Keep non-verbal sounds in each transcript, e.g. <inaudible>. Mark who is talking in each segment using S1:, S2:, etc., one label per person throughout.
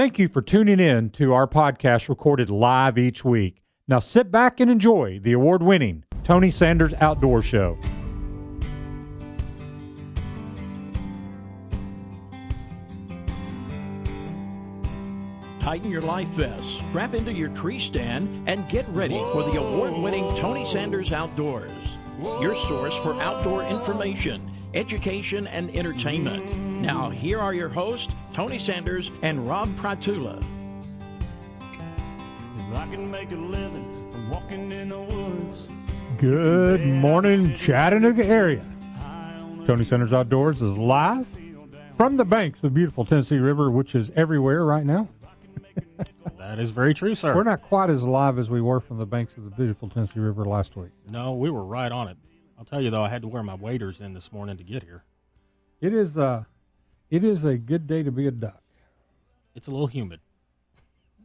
S1: Thank you for tuning in to our podcast recorded live each week. Now sit back and enjoy the award winning Tony Sanders Outdoor Show.
S2: Tighten your life vest, strap into your tree stand, and get ready for the award winning Tony Sanders Outdoors, your source for outdoor information, education, and entertainment. Now, here are your hosts, Tony Sanders and Rob Pratula.
S1: Good morning, Chattanooga area. Tony Sanders Outdoors is live from the banks of the beautiful Tennessee River, which is everywhere right now. <laughs>
S3: that is very true, sir.
S1: We're not quite as live as we were from the banks of the beautiful Tennessee River last week.
S3: No, we were right on it. I'll tell you though, I had to wear my waders in this morning to get here.
S1: It is uh it is a good day to be a duck.
S3: It's a little humid.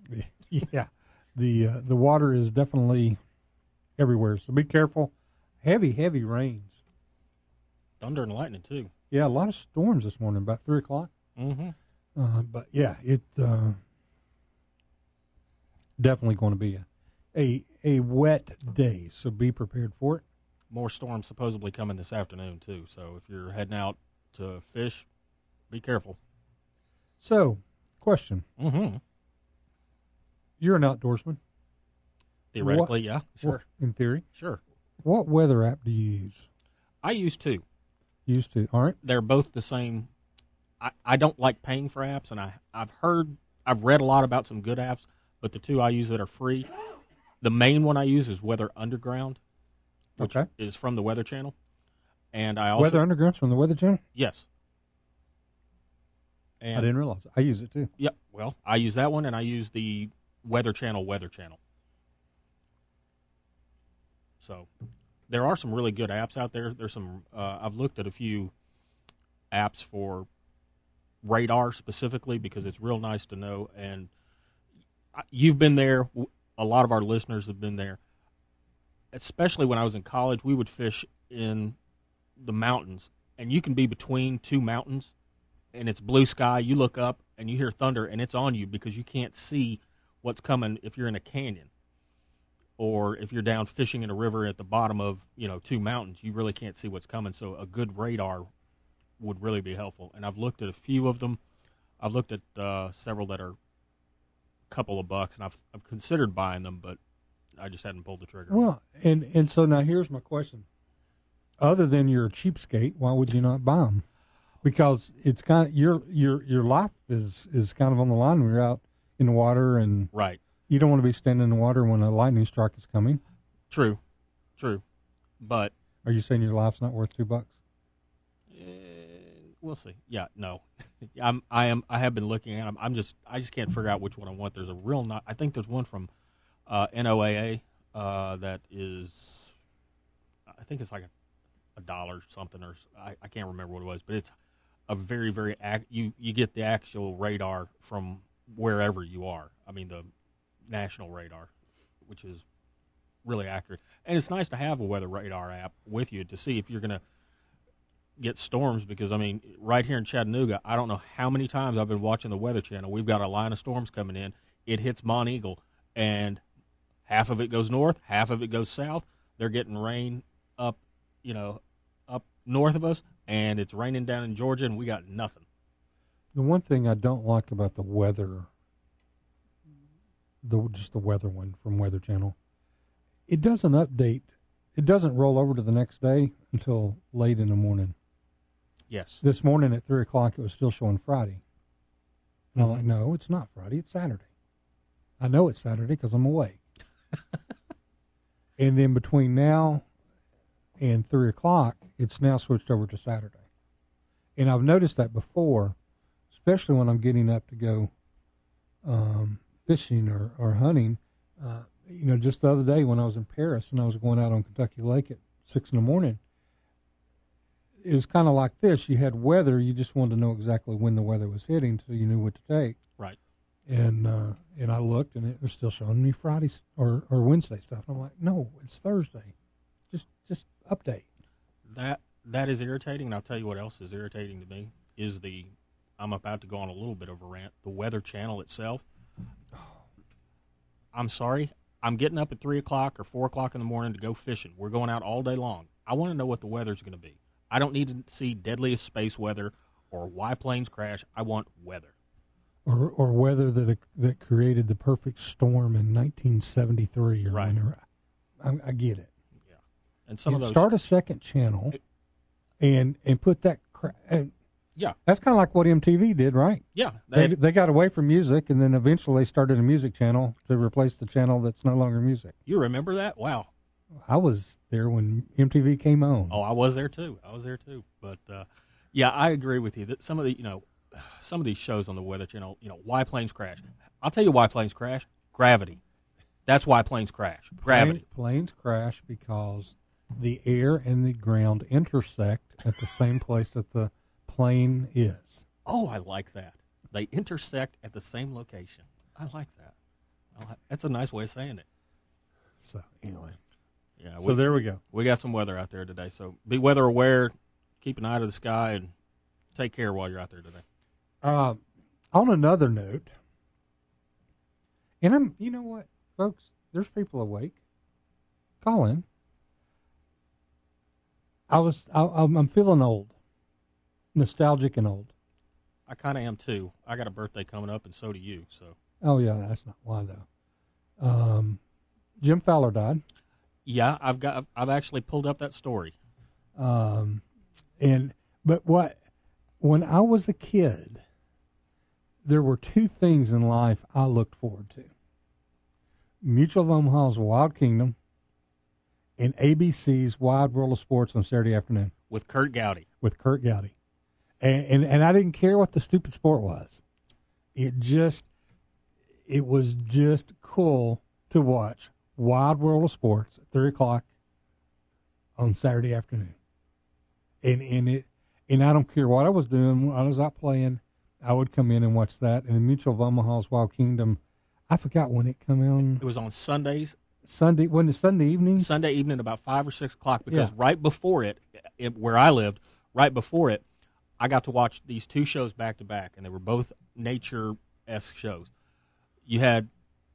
S3: <laughs>
S1: yeah, the uh, the water is definitely everywhere, so be careful. Heavy, heavy rains.
S3: Thunder and lightning too.
S1: Yeah, a lot of storms this morning, about three o'clock.
S3: Mm-hmm.
S1: Uh, but yeah, it uh, definitely going to be a, a a wet day, so be prepared for it.
S3: More storms supposedly coming this afternoon too. So if you're heading out to fish, be careful.
S1: So, question.
S3: Mm-hmm.
S1: You're an outdoorsman.
S3: Theoretically,
S1: what,
S3: yeah, sure.
S1: What, in theory,
S3: sure.
S1: What weather app do you use?
S3: I use two.
S1: Used to. All right.
S3: They're both the same. I, I don't like paying for apps, and I I've heard I've read a lot about some good apps, but the two I use that are free, the main one I use is Weather Underground, which
S1: okay.
S3: is from the Weather Channel, and I also
S1: Weather Underground's from the Weather Channel.
S3: Yes. And
S1: I didn't realize. I use it too.
S3: Yeah, well, I use that one, and I use the Weather Channel Weather Channel. So, there are some really good apps out there. There's some. Uh, I've looked at a few apps for radar specifically because it's real nice to know. And you've been there. A lot of our listeners have been there. Especially when I was in college, we would fish in the mountains, and you can be between two mountains and it's blue sky, you look up and you hear thunder and it's on you because you can't see what's coming if you're in a canyon or if you're down fishing in a river at the bottom of, you know, two mountains, you really can't see what's coming. So a good radar would really be helpful. And I've looked at a few of them. I've looked at uh, several that are a couple of bucks and I've, I've considered buying them, but I just hadn't pulled the trigger.
S1: Well, and, and so now here's my question. Other than you're a cheapskate, why would you not buy them? because it's kind of your your your life is is kind of on the line when you're out in the water and
S3: right.
S1: You don't want to be standing in the water when a lightning strike is coming.
S3: True, true, but
S1: are you saying your life's not worth two bucks?
S3: Uh, we'll see. Yeah, no, <laughs> I'm I am I have been looking at them. I'm just I just can't figure out which one I want. There's a real not. I think there's one from uh, NOAA uh, that is. I think it's like a, a dollar something or I, I can't remember what it was, but it's a very very ac- you you get the actual radar from wherever you are. I mean the national radar, which is really accurate. And it's nice to have a weather radar app with you to see if you're to get storms because I mean right here in Chattanooga, I don't know how many times I've been watching the weather channel. We've got a line of storms coming in. It hits Monteagle and half of it goes north, half of it goes south. They're getting rain up, you know, up north of us and it's raining down in Georgia, and we got nothing.
S1: The one thing I don't like about the weather, the just the weather one from Weather Channel, it doesn't update. It doesn't roll over to the next day until late in the morning.
S3: Yes.
S1: This morning at three o'clock, it was still showing Friday. And mm-hmm. I'm like, no, it's not Friday. It's Saturday. I know it's Saturday because I'm awake. <laughs> and then between now and three o'clock, it's now switched over to Saturday. And I've noticed that before, especially when I'm getting up to go um, fishing or, or hunting. Uh, you know, just the other day when I was in Paris and I was going out on Kentucky Lake at six in the morning, it was kind of like this. You had weather, you just wanted to know exactly when the weather was hitting so you knew what to take.
S3: Right.
S1: And uh, and I looked and it was still showing me Friday or, or Wednesday stuff. And I'm like, no, it's Thursday. Just just update.
S3: That that is irritating, and I'll tell you what else is irritating to me is the I'm about to go on a little bit of a rant. The Weather Channel itself. <sighs> I'm sorry. I'm getting up at three o'clock or four o'clock in the morning to go fishing. We're going out all day long. I want to know what the weather's going to be. I don't need to see deadliest space weather or why planes crash. I want weather.
S1: Or or weather that that created the perfect storm in 1973 or
S3: Right.
S1: whenever. I, I get it.
S3: Yeah, and some
S1: You
S3: of those.
S1: start a second channel, and and put that. Cra- and
S3: yeah,
S1: that's kind of like what MTV did, right?
S3: yeah.
S1: They,
S3: They,
S1: they got away from music, and then eventually they started a music channel to replace the channel that's no longer music.
S3: you remember that? Wow.
S1: I was there when MTV came on.
S3: Oh, I was there too. I was there too. But uh, yeah, I agree with you that some of the you know some of these shows on the Weather Channel, you know, why planes crash. I'll tell you why planes crash. Gravity. That's why planes crash. Gravity.
S1: Plane- planes crash because the air and the ground intersect at the same place that the plane is.
S3: Oh, I like that. They intersect at the same location. I like that. I like, that's a nice way of saying it.
S1: So anyway,
S3: Yeah.
S1: so there we go.
S3: we got some weather out there today, so be weather aware. Keep an eye to the sky and take care while you're out there today.
S1: Uh, on another note, and I'm, you know what, folks, there's people awake. Call in. I was, I, I'm I'm feeling old, nostalgic and old.
S3: I kind of am too. I got a birthday coming up, and so do you. So
S1: Oh yeah, that's not why though. Um, Jim Fowler died.
S3: yeah, I've got I've actually pulled up that story.
S1: Um, and but what when I was a kid, there were two things in life I looked forward to: Mutual of Omaha's Wild Kingdom and ABC's Wide World of Sports on Saturday afternoon
S3: with Curt Gowdy.
S1: with Curt Gowdy. And, and and I didn't care what the stupid sport was. It just it was just cool to watch Wild World of Sports at three o'clock on Saturday afternoon. And and it and I don't care what I was doing when I was out playing, I would come in and watch that. And Mutual of Omaha's Wild Kingdom, I forgot when it come on
S3: It was on Sundays,
S1: Sunday. When it Sunday evening?
S3: Sunday evening about five or six o'clock. Because
S1: Yeah.
S3: right before it, it, where I lived, right before it, I got to watch these two shows back to back, and they were both nature esque shows. You had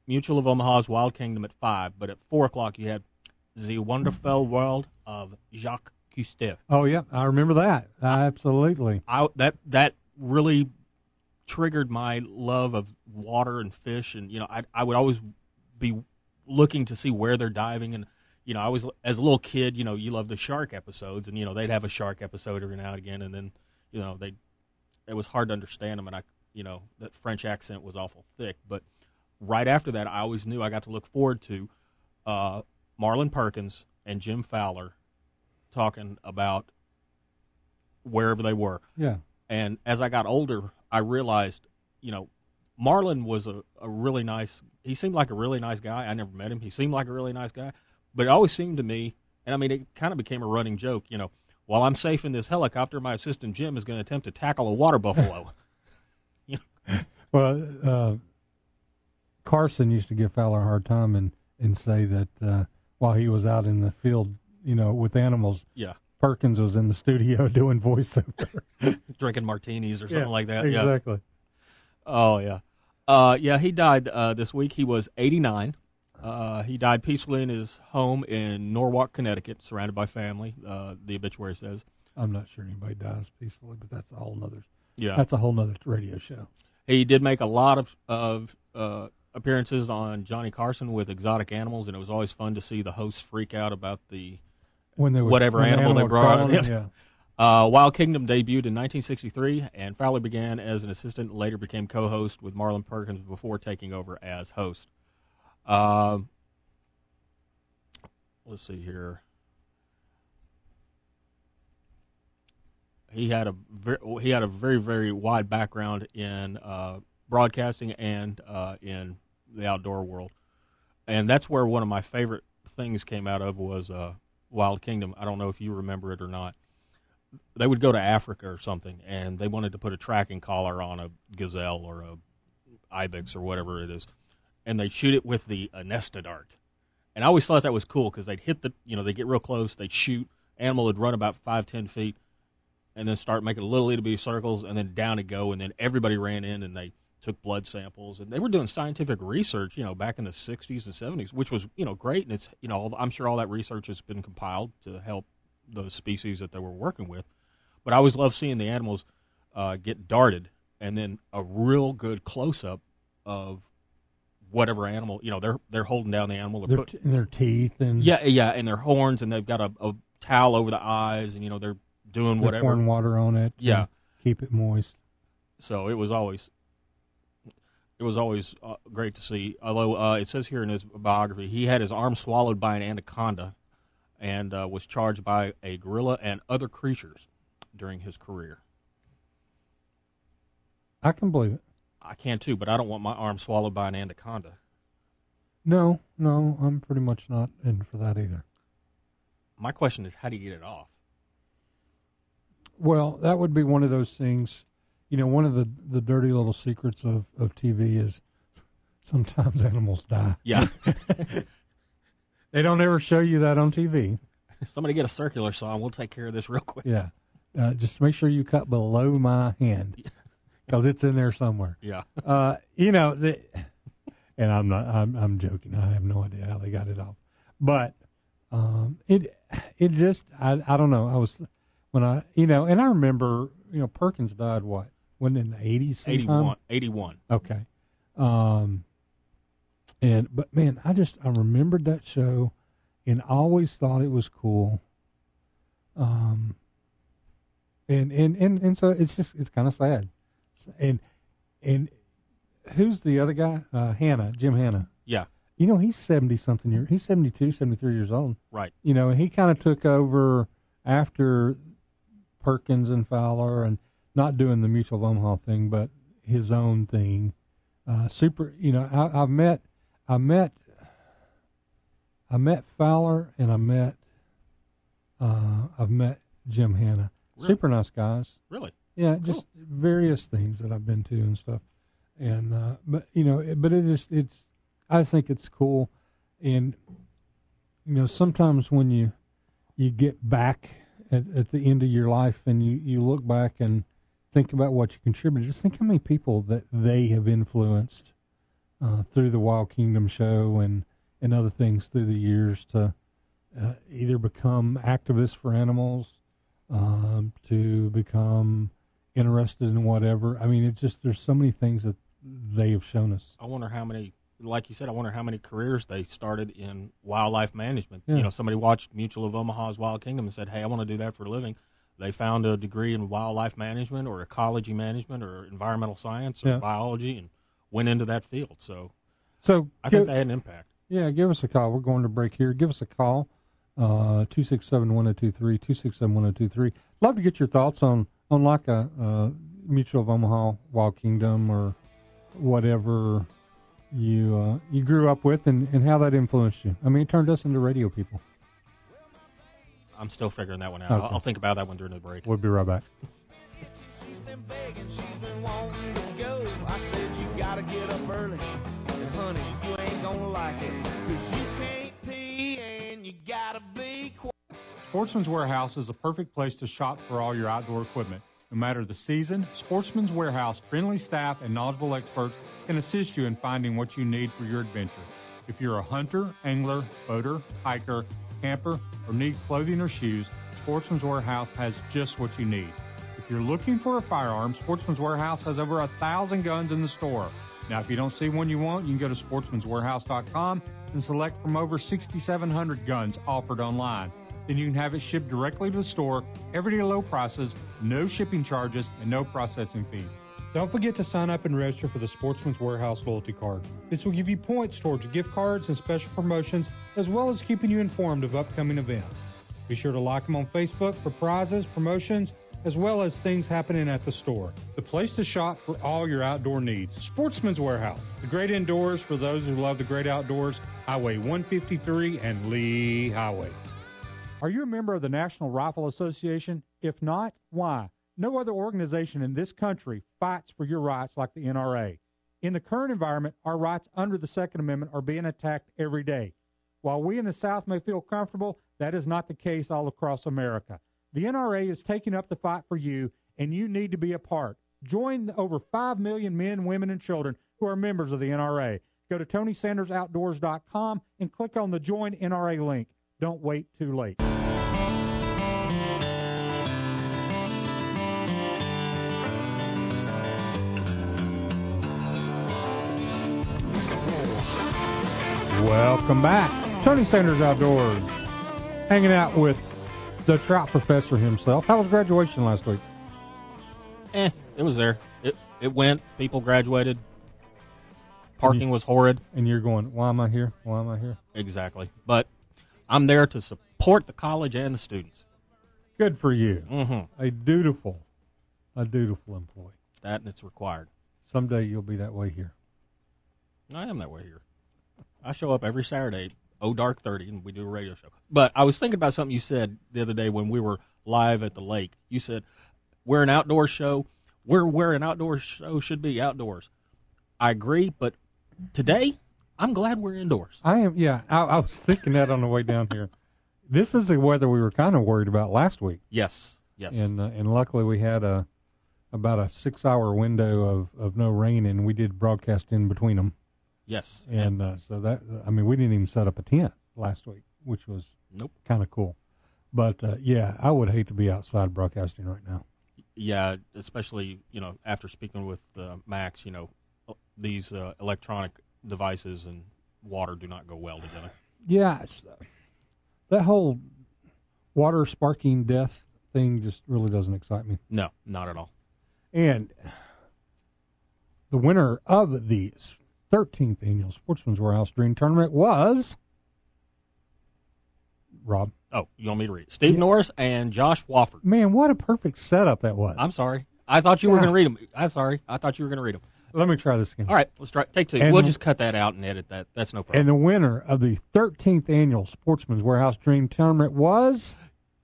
S3: Mutual of Omaha's Wild Kingdom at five, but at four o'clock you had The Wonderful World of Jacques Cousteau.
S1: Oh yeah, I remember that. Absolutely.
S3: I that that really triggered my love of water and fish, and you know, I I would always be looking to see where they're diving, and you know, I was as a little kid, you know, you love the shark episodes, and you know, they'd have a shark episode every now and again, and then you know, they it was hard to understand them, and I you know that French accent was awful thick, but right after that, I always knew I got to look forward to uh, Marlin Perkins and Jim Fowler talking about wherever they were.
S1: Yeah.
S3: And as I got older, I realized, you know, Marlin was a, a really nice. He seemed like a really nice guy. I never met him. He seemed like a really nice guy, but it always seemed to me, and I mean, it kind of became a running joke. You know, while I'm safe in this helicopter, my assistant Jim is going to attempt to tackle a water buffalo. <laughs> <laughs>
S1: Well, uh, Carson used to give Fowler a hard time and, and say that uh, while he was out in the field, you know, with animals,
S3: yeah,
S1: Perkins was in the studio <laughs> doing voiceover. <laughs>
S3: drinking martinis or something like that. Yeah.
S1: Exactly.
S3: Oh yeah, uh, yeah. He died uh, this week. He was 89. Uh, he died peacefully in his home in Norwalk, Connecticut, surrounded by family. Uh, the obituary says.
S1: I'm not sure anybody dies peacefully, but that's a whole nother.
S3: Yeah,
S1: That's a whole nother radio show.
S3: he did make a lot of of uh, appearances on Johnny Carson with exotic animals, and it was always fun to see the hosts freak out about the
S1: When they were,
S3: Whatever
S1: when the
S3: animal they brought
S1: crawled
S3: in. <laughs>
S1: Yeah.
S3: Uh, Wild Kingdom debuted in 1963, and Fowler began as an assistant, and later became co-host with Marlin Perkins before taking over as host. Um let's see here. He had a ver- he had a very very wide background in uh, broadcasting and uh, in the outdoor world, and that's where one of my favorite things came out of was uh, Wild Kingdom. I don't know if you remember it or not they would go to Africa or something, and they wanted to put a tracking collar on a gazelle or a ibex or whatever it is, and they'd shoot it with the Anesta dart. And I always thought that was cool because they'd hit the, you know, they get real close, they'd shoot, animal would run about five ten feet, and then start making little itty bitty circles, and then down it go, and then everybody ran in and they took blood samples, and they were doing scientific research, you know, back in the '60s and '70s, which was you know great, and it's you know I'm sure all that research has been compiled to help the species that they were working with. But I always love seeing the animals uh, get darted, and then a real good close up of whatever animal you know they're they're holding down the animal.
S1: Their, put, their teeth and
S3: yeah, yeah, and their horns, and they've got a, a towel over the eyes, and you know they're doing
S1: they're
S3: whatever.
S1: pouring water on it.
S3: Yeah,
S1: keep it moist.
S3: So it was always it was always uh, great to see. Although uh, it says here in his biography, he had his arm swallowed by an anaconda, and uh, was charged by a gorilla and other creatures during his career.
S1: I can believe it.
S3: I can too, but I don't want my arm swallowed by an anaconda.
S1: No, no, I'm pretty much not in for that either.
S3: My question is, how do you get it off?
S1: Well, that would be one of those things. You know, one of the, the dirty little secrets of, of TV is <laughs> sometimes animals die.
S3: Yeah. <laughs>
S1: they don't ever show you that on TV.
S3: Somebody get a circular saw and we'll take care of this real quick.
S1: Yeah. Uh, just make sure you cut below my hand because it's in there somewhere.
S3: Yeah.
S1: Uh, you know, the, and I'm not. I'm, I'm joking. I have no idea how they got it off, but um, it it just I I don't know. I was when I you know, and I remember you know Perkins died what when in the 80s
S3: 81 81
S1: okay um and but man i just i remembered that show and always thought it was cool um and and and, and so it's just it's kind of sad and and who's the other guy? Uh, Hanna, Jim Hanna.
S3: Yeah.
S1: You know, he's 70 something years. He's 72, 73 years old.
S3: Right.
S1: You know, he kind of took over after Perkins and Fowler and not doing the Mutual of Omaha thing, but his own thing. Uh, super, you know, I, I've met, I met, I met Fowler and I met, uh, I've met Jim Hanna.
S3: Really?
S1: Super nice guys.
S3: Really?
S1: Yeah,
S3: Cool.
S1: just various things that I've been to and stuff. And uh, but you know, it- but it is it's I think it's cool, and you know sometimes when you you get back at, at the end of your life and you you look back and think about what you contributed, just think how many people that they have influenced uh, through the Wild Kingdom show and and other things through the years to uh, either become activists for animals, um, to become interested in whatever. I mean, it's just there's so many things that they have shown us.
S3: I wonder how many, like you said, I wonder how many careers they started in wildlife management.
S1: Yeah.
S3: You know, somebody watched Mutual of Omaha's Wild Kingdom and said, "Hey, I want to do that for a living." They found a degree in wildlife management or ecology management or environmental science or
S1: Yeah.
S3: biology and went into that field. So
S1: So
S3: I
S1: give-
S3: think they had an impact.
S1: yeah, give us a call. We're going to break here. Give us a call. Uh, two six seven one zero two three two six seven one zero two three. Love to get your thoughts on on like a uh, Mutual of Omaha, Wild Kingdom, or whatever you uh, you grew up with, and, and how that influenced you. I mean, it turned us into radio people.
S3: I'm still figuring that one out.
S1: Okay.
S3: I'll, I'll think about that one during the break.
S1: We'll be right back.
S4: She's been begging, she's been wanting to go. I said you gotta get up early. And honey, you ain't gonna like it. Cause you can't pee and you gotta be quiet.
S1: Sportsman's Warehouse is a perfect place to shop for all your outdoor equipment. No matter the season, Sportsman's Warehouse friendly staff and knowledgeable experts can assist you in finding what you need for your adventure. If you're a hunter, angler, boater, hiker, camper, or need clothing or shoes, Sportsman's Warehouse has just what you need. If you're looking for a firearm, Sportsman's Warehouse has over a thousand guns in the store. Now, if you don't see one you want, you can go to sportsmanswarehouse.com and select from over 6,700 guns offered online. Then you can have it shipped directly to the store, everyday low prices, no shipping charges, and no processing fees. Don't forget to sign up and register for the Sportsman's Warehouse loyalty card. This will give you points towards gift cards and special promotions, as well as keeping you informed of upcoming events. Be sure to like them on Facebook for prizes, promotions, as well as things happening at the store. The place to shop for all your outdoor needs. Sportsman's Warehouse, the great indoors for those who love the great outdoors. Highway 153 and Lee Highway. Are you a member of the National Rifle Association? If not, why? No other organization in this country fights for your rights like the NRA. In the current environment, our rights under the Second Amendment are being attacked every day. While we in the South may feel comfortable, that is not the case all across America.
S5: The NRA is taking up the fight for you, and you need to be a part. Join the over 5 million men, women, and children who are members of the NRA. Go to TonySandersOutdoors.com and click on the Join NRA link. Don't wait too late.
S1: Welcome back. Tony Sanders Outdoors. Hanging out with the trout professor himself. How was graduation last week?
S3: Eh, it was there. It it went. People graduated. Parking was horrid.
S1: And you're going, why am I here? Why am I here?
S3: Exactly. But I'm there to support the college and the students.
S1: Good for you.
S3: Mm-hmm.
S1: A dutiful, a dutiful employee.
S3: That and it's required.
S1: Someday you'll be that way here.
S3: I am that way here. I show up every Saturday, oh dark thirty, and we do a radio show. But I was thinking about something you said the other day when we were live at the lake. You said we're an outdoor show. We're where an outdoor show should be outdoors. I agree, but today I'm glad we're indoors.
S1: I am, yeah. I, I was thinking that on the way down here. <laughs> This is the weather we were kind of worried about last week,
S3: Yes, yes.
S1: and uh, and luckily we had a about a six hour window of, of no rain, and we did broadcast in between them,
S3: yes.
S1: and uh, so that I mean we didn't even set up a tent last week, which was
S3: Nope.
S1: kind of cool. But uh, yeah, I would hate to be outside broadcasting right now.
S3: Yeah, especially you know after speaking with uh, Max, you know these uh, electronic devices and water do not go well together.
S1: Yeah, that whole water sparking death thing just really doesn't excite me.
S3: No, not at all.
S1: And the winner of the 13th annual Sportsman's Warehouse Dream Tournament was Rob.
S3: Oh, you want me to read it? Steve
S1: Yeah.
S3: Norris and Josh Wofford.
S1: Man, what a perfect setup that was.
S3: I'm sorry. I thought you were going to read them. I'm sorry. I thought you were going to read them.
S1: Let me try this again.
S3: All right, let's try. Take two.
S1: And-
S3: we'll just cut that out and edit that. That's no problem.
S1: And the winner of the 13th annual Sportsman's Warehouse Dream Tournament was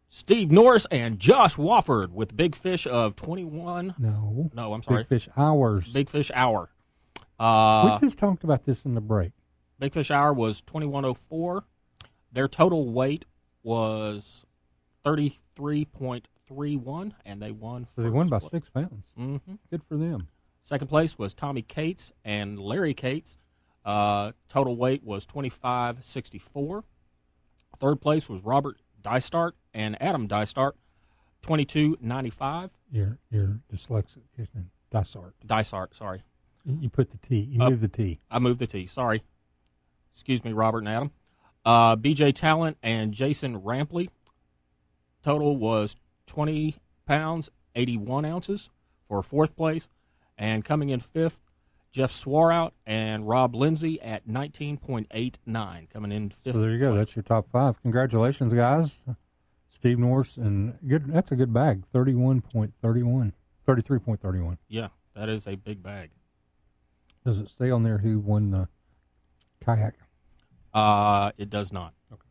S3: Steve Norris and Josh Wofford with Big Fish of 21.
S1: no
S3: No, I'm sorry.
S1: Big Fish Hours.
S3: Big Fish Hour. Uh,
S1: we just talked about this in the break.
S3: Big Fish Hour was 2104. Their total weight was 33.31, and they won.
S1: So they won by six pounds.
S3: Mm-hmm.
S1: Good for them.
S3: Second place was Tommy Cates and Larry Cates. Uh, total weight was 25.64. Third place was Robert Dystart and Adam Dystart, 22.95.
S1: You're you're dyslexic, isn't it? Dysart.
S3: Dysart, sorry.
S1: You put the T. You
S3: Up.
S1: move the T.
S3: I moved the T. Sorry. Excuse me, Robert and Adam. Uh, BJ Talent and Jason Rampley. Total was 20 pounds, 81 ounces for fourth place. And coming in fifth, Jeff Swarout and Rob Lindsay at 19.89, coming in fifth.
S1: So there you go.
S3: place.
S1: That's your top five. Congratulations, guys. Steve Norris and good. That's a good bag. Thirty-one point thirty-one. Thirty-three point thirty-one.
S3: Yeah, that is a big bag.
S1: Does it stay on there? Who won the kayak?
S3: Uh, it does not. Okay.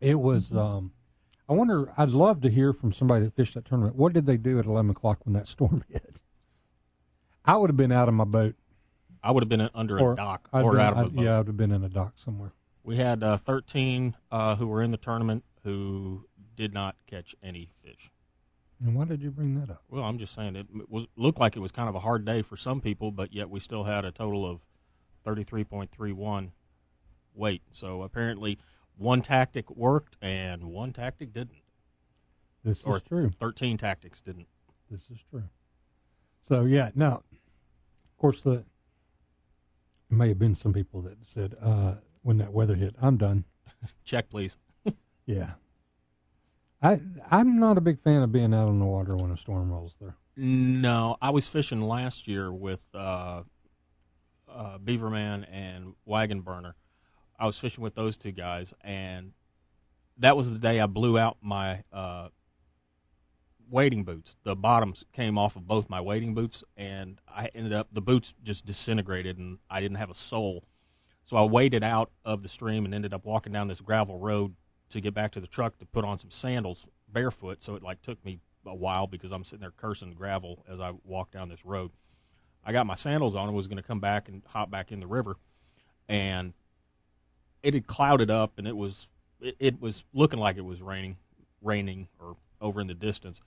S1: It was. Um, I wonder. I'd love to hear from somebody that fished that tournament. What did they do at eleven o'clock when that storm <laughs> hit? I would have been out of my boat,
S3: I would have been under
S1: or
S3: a dock
S1: I'd
S3: or
S1: been-
S3: out of a
S1: I'd-
S3: boat.
S1: Yeah, I'd have been in a dock somewhere.
S3: We had uh, 13 uh, who were in the tournament who did not catch any fish.
S1: And why did you bring that up?
S3: Well, I'm just saying it was looked like it was kind of a hard day for some people, but yet we still had a total of 33.31 weight. So apparently, one tactic worked and one tactic didn't.
S1: This
S3: Or-
S1: is true.
S3: 13 tactics didn't.
S1: This is true. So yeah, now, of course, the there may have been some people that said uh, when that weather hit, "I'm done." <laughs>
S3: Check, please. <laughs>
S1: Yeah, I I'm not a big fan of being out on the water when a storm rolls through.
S3: No, I was fishing last year with uh, uh, Beaverman and Wagon Burner. I was fishing with those two guys, and that was the day I blew out my uh, wading boots. The bottoms came off of both my wading boots, and I ended up the boots just disintegrated, and I didn't have a sole. So I waded out of the stream and ended up walking down this gravel road to get back to the truck to put on some sandals barefoot. So it like took me a while because I'm sitting there cursing gravel as I walk down this road. I got my sandals on and was going to come back and hop back in the river, and it had clouded up and it was it, it was looking like it was raining, raining or over in the distance.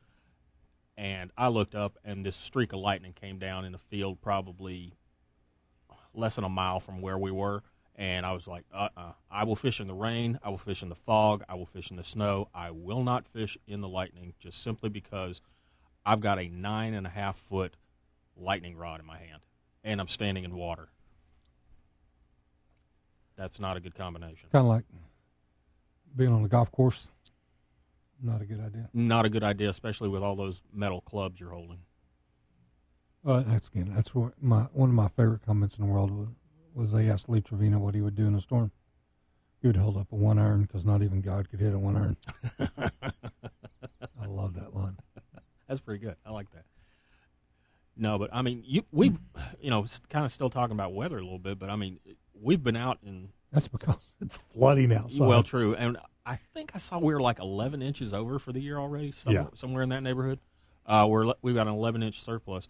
S3: And I looked up, and this streak of lightning came down in the field, probably less than a mile from where we were. And I was like, uh uh I will fish in the rain. I will fish in the fog. I will fish in the snow. I will not fish in the lightning just simply because I've got a nine and a half foot lightning rod in my hand and I'm standing in water. That's not a good combination.
S1: Kind of like being on a golf course. Not a good idea.
S3: Not a good idea, especially with all those metal clubs you're holding.
S1: Uh, that's again, that's what my one of my favorite comments in the world was. They asked Lee Trevino what he would do in a storm? He would hold up a one iron because not even God could hit a one iron. <laughs> I love that line.
S3: That's pretty good. I like that. No, but I mean, you we, you know, kind of still talking about weather a little bit, but I mean, we've been out in.
S1: That's because <laughs> it's flooding outside.
S3: Well, true, and I think I saw we were like 11 inches over for the year already. Somewhere,
S1: Yeah.
S3: somewhere in that neighborhood. Uh, we're we've got an 11 inch surplus.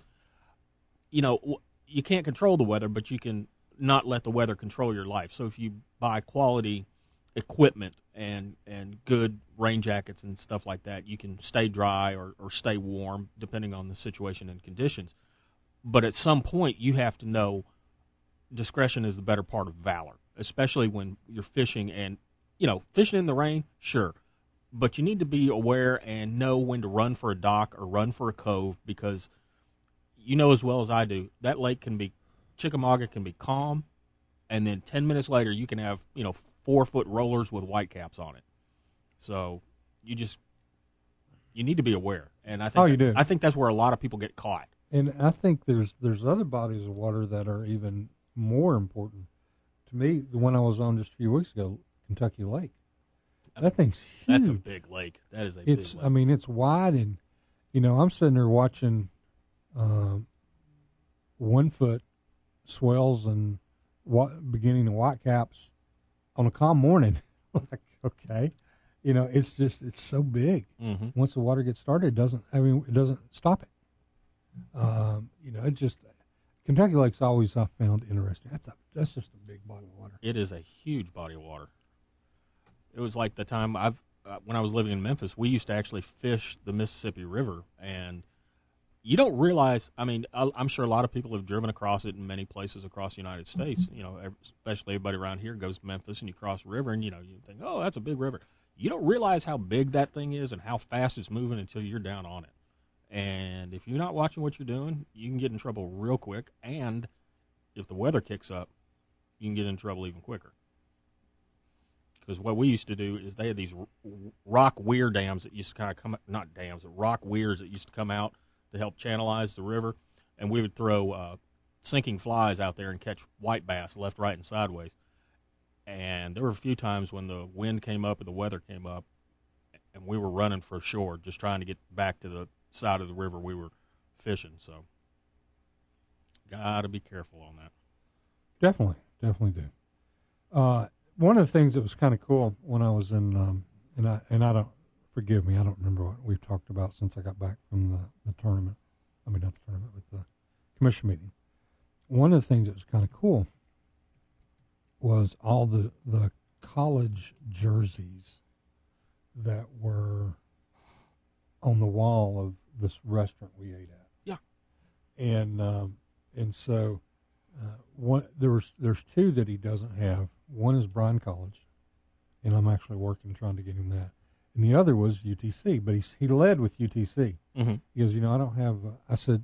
S3: You know, you can't control the weather, but you can not let the weather control your life. So if you buy quality equipment and and good rain jackets and stuff like that, you can stay dry or, or stay warm depending on the situation and conditions. But at some point, you have to know discretion is the better part of valor, especially when you're fishing and you know fishing in the rain. Sure, but you need to be aware and know when to run for a dock or run for a cove because you know as well as I do that lake can be Chickamauga can be calm, and then ten minutes later you can have you know four foot rollers with white caps on it. So you just you need to be aware, and I think
S1: Oh, you do.
S3: I think that's where a lot of people get caught.
S1: And I think there's there's other bodies of water that are even more important to me. The one I was on just a few weeks ago, Kentucky Lake. That thing's huge.
S3: That's a big lake. That is a
S1: it's
S3: big
S1: I mean it's wide and you know I'm sitting there watching um, one foot swells and what beginning white caps on a calm morning. <laughs> like okay, you know it's just it's so big.
S3: Mhm.
S1: Once the water gets started, it doesn't I mean it doesn't stop it. Um, you know it just Kentucky Lake's always I found interesting. That's a that's just a big body of water.
S3: It is a huge body of water. It was like the time I've uh, when I was living in Memphis, we used to actually fish the Mississippi River, and you don't realize. I mean, I'm sure a lot of people have driven across it in many places across the United mm-hmm. States. You know, especially everybody around here goes to Memphis, and you cross the river, and you know, you think, oh, that's a big river. You don't realize how big that thing is and how fast it's moving until you're down on it. And if you're not watching what you're doing, you can get in trouble real quick. And if the weather kicks up, you can get in trouble even quicker. Because what we used to do is they had these rock weir dams that used to kind of come, not dams, rock weirs that used to come out to help channelize the river, and we would throw uh, sinking flies out there and catch white bass left, right, and sideways. And there were a few times when the wind came up and the weather came up, and we were running for shore, just trying to get back to the side of the river we were fishing. So, gotta be careful on that.
S1: Definitely, definitely do. Uh, one of the things that was kind of cool when I was in, um, and I and I don't forgive me, I don't remember what we've talked about since I got back from the, the tournament. I mean, not the tournament, but the commission meeting. One of the things that was kind of cool was all the the college jerseys that were on the wall of this restaurant we ate at.
S3: Yeah.
S1: and um, and so uh, one there was there's two that he doesn't have. One is Bryan College, and I'm actually working trying to get him that. And the other was UTC, but he he led with UTC.
S3: Mm-hmm.
S1: He goes, you know, I don't have. I said,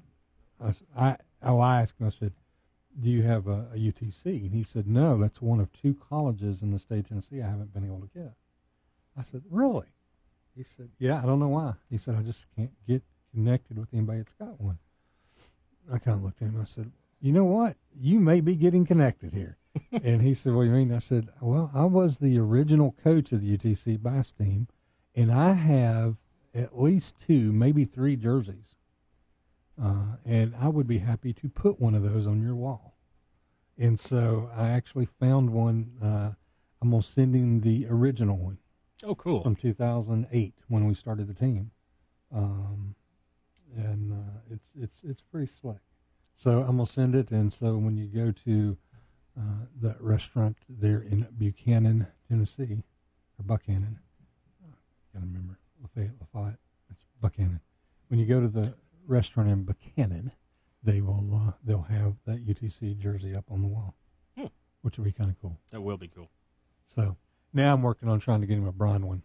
S1: I, I oh I asked him. I said, do you have a, a UTC? And he said, no, that's one of two colleges in the state of Tennessee I haven't been able to get. I said, really? He said, yeah, I don't know why. He said, I just can't get connected with anybody that's got one. I kind of looked at him. I said, you know what? You may be getting connected here. <laughs> and he said, what do you mean? I said, well, I was the original coach of the UTC bass team, and I have at least two, maybe three jerseys. Uh, and I would be happy to put one of those on your wall. And so I actually found one. Uh, I'm going to send him the original one
S3: Oh, cool.
S1: from 2008 when we started the team, um, and uh, it's it's it's pretty slick. So I'm gonna send it, and so when you go to uh, that restaurant there in Buchanan, Tennessee, or or Buchanan. Gotta remember Lafayette, Lafayette. It's Buchanan. When you go to the restaurant in Buchanan, they will uh, they'll have that UTC jersey up on the wall,
S3: Hmm.
S1: which will be kind of cool.
S3: That will be cool.
S1: So now I'm working on trying to get him a Bryan one.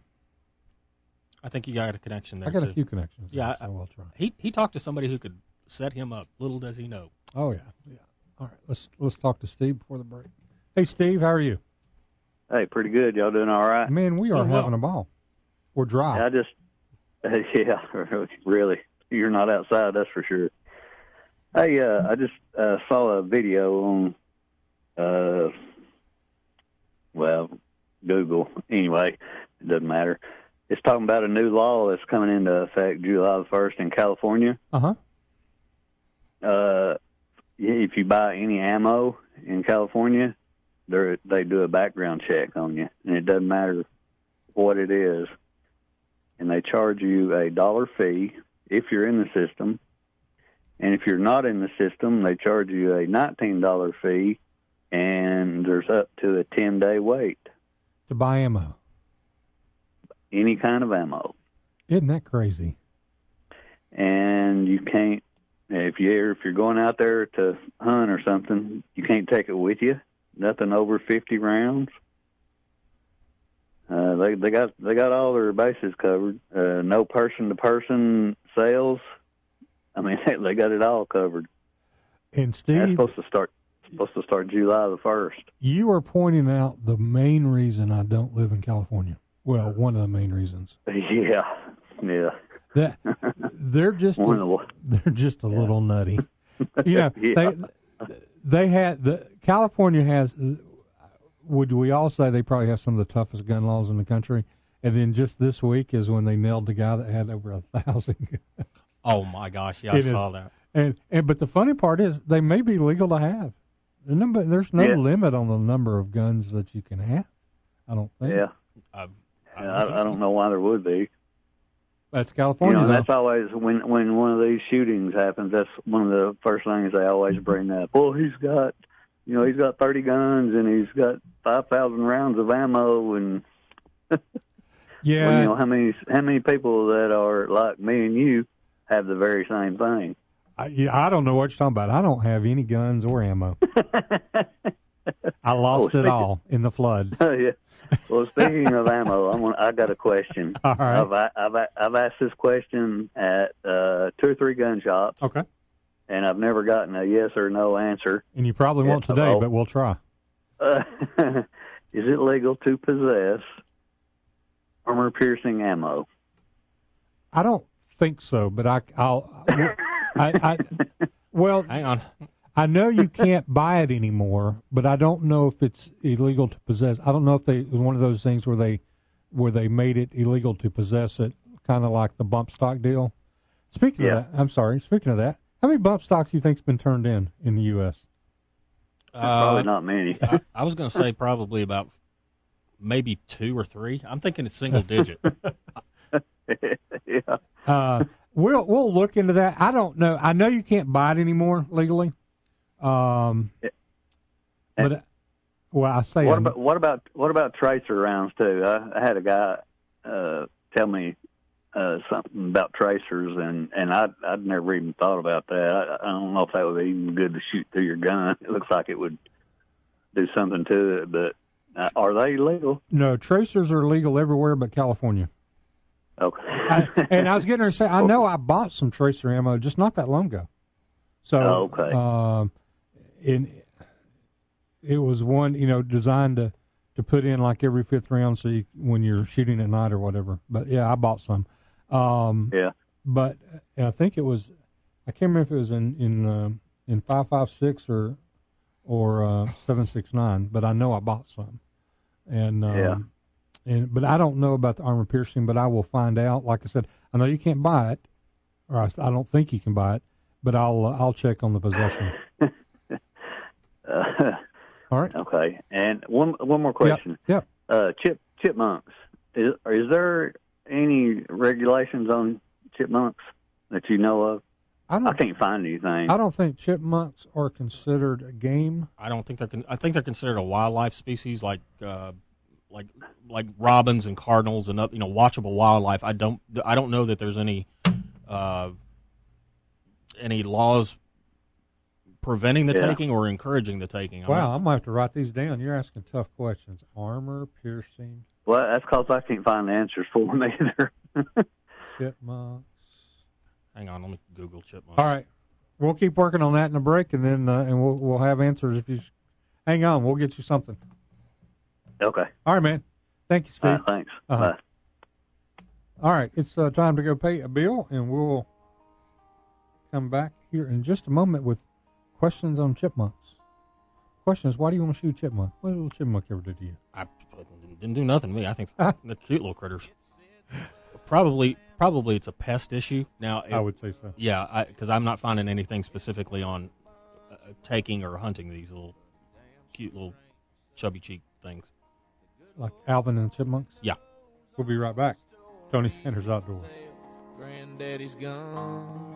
S3: I think you got a connection there.
S1: I got
S3: too.
S1: a few connections.
S3: Yeah,
S1: there,
S3: I-
S1: so I'll try.
S3: He he talked to somebody who could set him up. Little does he know.
S1: Oh yeah, yeah. All right, let's let's talk to Steve before the break. Hey Steve, how are you?
S6: Hey, pretty good. Y'all doing all right?
S1: Man, we are
S3: Doing well.
S1: having a ball. We're dry.
S6: I just, <laughs> yeah, <laughs> really. You're not outside, that's for sure. Hey, uh, I just uh, saw a video on, uh, well, Google. Anyway, it doesn't matter. It's talking about a new law that's coming into effect July the first in California.
S1: Uh huh.
S6: Uh, if you buy any ammo in California, they they do a background check on you, and it doesn't matter what it is, and they charge you a dollar fee if you're in the system, and if you're not in the system, they charge you a nineteen dollar fee, and there's up to a ten day wait.
S1: To buy ammo.
S6: Any kind of ammo.
S1: Isn't that crazy?
S6: and you can't if you're if you're going out there to hunt or something, you can't take it with you. Nothing over fifty rounds. Uh, they they got they got all their bases covered. Uh, no person to person sales. I mean, <laughs> they, they got it all covered.
S1: And
S6: That's
S1: Steve,
S6: supposed to start supposed to start July the first.
S1: you are pointing out the main reason I don't live in California. Well, one of the main reasons. <laughs>
S6: Yeah, yeah.
S1: That they're <laughs> just a, they're just a little nutty. You know,
S6: Yeah.
S1: they they had the California has. Would we all say they probably have some of the toughest gun laws in the country? And then just this week is when they nailed the guy that had over a thousand.
S3: Oh my gosh! Yeah, I
S1: It is-
S3: saw that.
S1: And and but the funny part is they may be legal to have. The number, there's no
S6: Yeah.
S1: limit on the number of guns that you can have. I don't think.
S6: yeah.
S3: Um,
S6: I, I don't know why there would be.
S1: That's
S6: You
S1: California.
S6: know, that's always when when one of these shootings happens. That's one of the first things they always bring up. Well, he's got, you know, he's got thirty guns and he's got five thousand rounds of ammo, and <laughs>
S1: yeah.
S6: well, you know how many how many people that are like me and you have the very same thing.
S1: I, yeah, I don't know what you're talking about. I don't have any guns or ammo. <laughs> I lost
S6: Oh,
S1: it all in the flood. <laughs>
S6: yeah. Well, speaking of ammo, I'm gonna, I got a question.
S1: All right.
S6: I've, I've, I've asked this question at uh, two or three gun shops,
S1: Okay.
S6: And I've never gotten a yes or no answer.
S1: And you probably won't today,
S6: well-
S1: but we'll try.
S6: Uh, <laughs> is it legal to possess armor piercing ammo?
S1: I don't think so, but I, I'll. I, I, <laughs> well,
S3: Hang on.
S1: I know you can't buy it anymore, but I don't know if it's illegal to possess. I don't know if they it was one of those things where they where they made it illegal to possess it, kind of like the bump stock deal. Speaking
S6: Yeah.
S1: of that, I'm sorry. Speaking of that, how many bump stocks do you think's been turned in in the U.S.?
S6: Probably
S3: Uh,
S6: not many.
S3: I, I was going to say probably about maybe two or three. I'm thinking it's single digit. <laughs> <laughs>
S6: yeah.
S1: Uh, we'll we'll look into that. I don't know. I know you can't buy it anymore legally. Um, but uh, well, I say
S6: What
S1: I'm-
S6: about what about what about tracer rounds too? I, I had a guy uh, tell me uh, something about tracers, and and I I'd never even thought about that. I, I don't know if that would be even good to shoot through your gun. <laughs> It looks like it would do something to it, but uh, are they legal?
S1: no tracers are legal everywhere but California.
S6: Okay.
S1: I, <laughs> and I was getting her to say, I know I bought some tracer ammo just not that long ago. So,
S6: Oh, okay.
S1: um, in it was one, you know, designed to to put in like every fifth round, so you, when you're shooting at night or whatever. But yeah, I bought some. Um,
S6: yeah.
S1: but uh, I think it was, I can't remember if it was in in uh, in five five six or or uh, seven six nine. But I know I bought some, and um,
S6: Yeah.
S1: and but I don't know about the armor piercing. But I will find out. Like I said, I know you can't buy it, or I, I don't think you can buy it. But I'll uh, I'll check on the possession. <laughs>
S6: Uh,
S1: All right.
S6: okay. And one one more question.
S1: Yep.
S6: Uh, chip chipmunks. Is is there any regulations on chipmunks that you know of?
S1: I
S6: I
S1: don't.
S6: can't find anything.
S1: I don't think chipmunks are considered a game.
S3: I don't think they're. Con- I think they're considered a wildlife species, like uh, like like robins and cardinals and oth- you know watchable wildlife. I don't I don't know that there's any uh, any laws preventing the
S6: Yeah.
S3: taking or encouraging the taking. I'm
S1: Wow, I'm gonna have to write these down. You're asking tough questions. Armor piercing
S6: Well, that's because I can't find the answers for them <laughs> either.
S1: chipmunks.
S3: hang on, let me Google chipmunks.
S1: All right, we'll keep working on that in the break, and then uh, and we'll we'll have answers if you hang on. We'll get you something.
S6: okay.
S1: All right, man. Thank you, Steve.
S6: right, thanks.
S1: Uh-huh.
S6: Bye.
S1: All right, it's uh, time to go pay a bill, and we'll come back here in just a moment with questions on chipmunks. Question is, why do you want to shoot chipmunk? What did a little chipmunk ever do to you?
S3: I didn't do nothing to me. I think they're cute little critters. Probably, probably it's a pest issue. Now, it-
S1: I would say so.
S3: yeah, because I'm not finding anything specifically on uh, taking or hunting these little cute little chubby cheek things.
S1: Like Alvin and the Chipmunks?
S3: Yeah.
S1: We'll be right back. Tony Sanders Outdoors.
S4: Granddaddy's gone.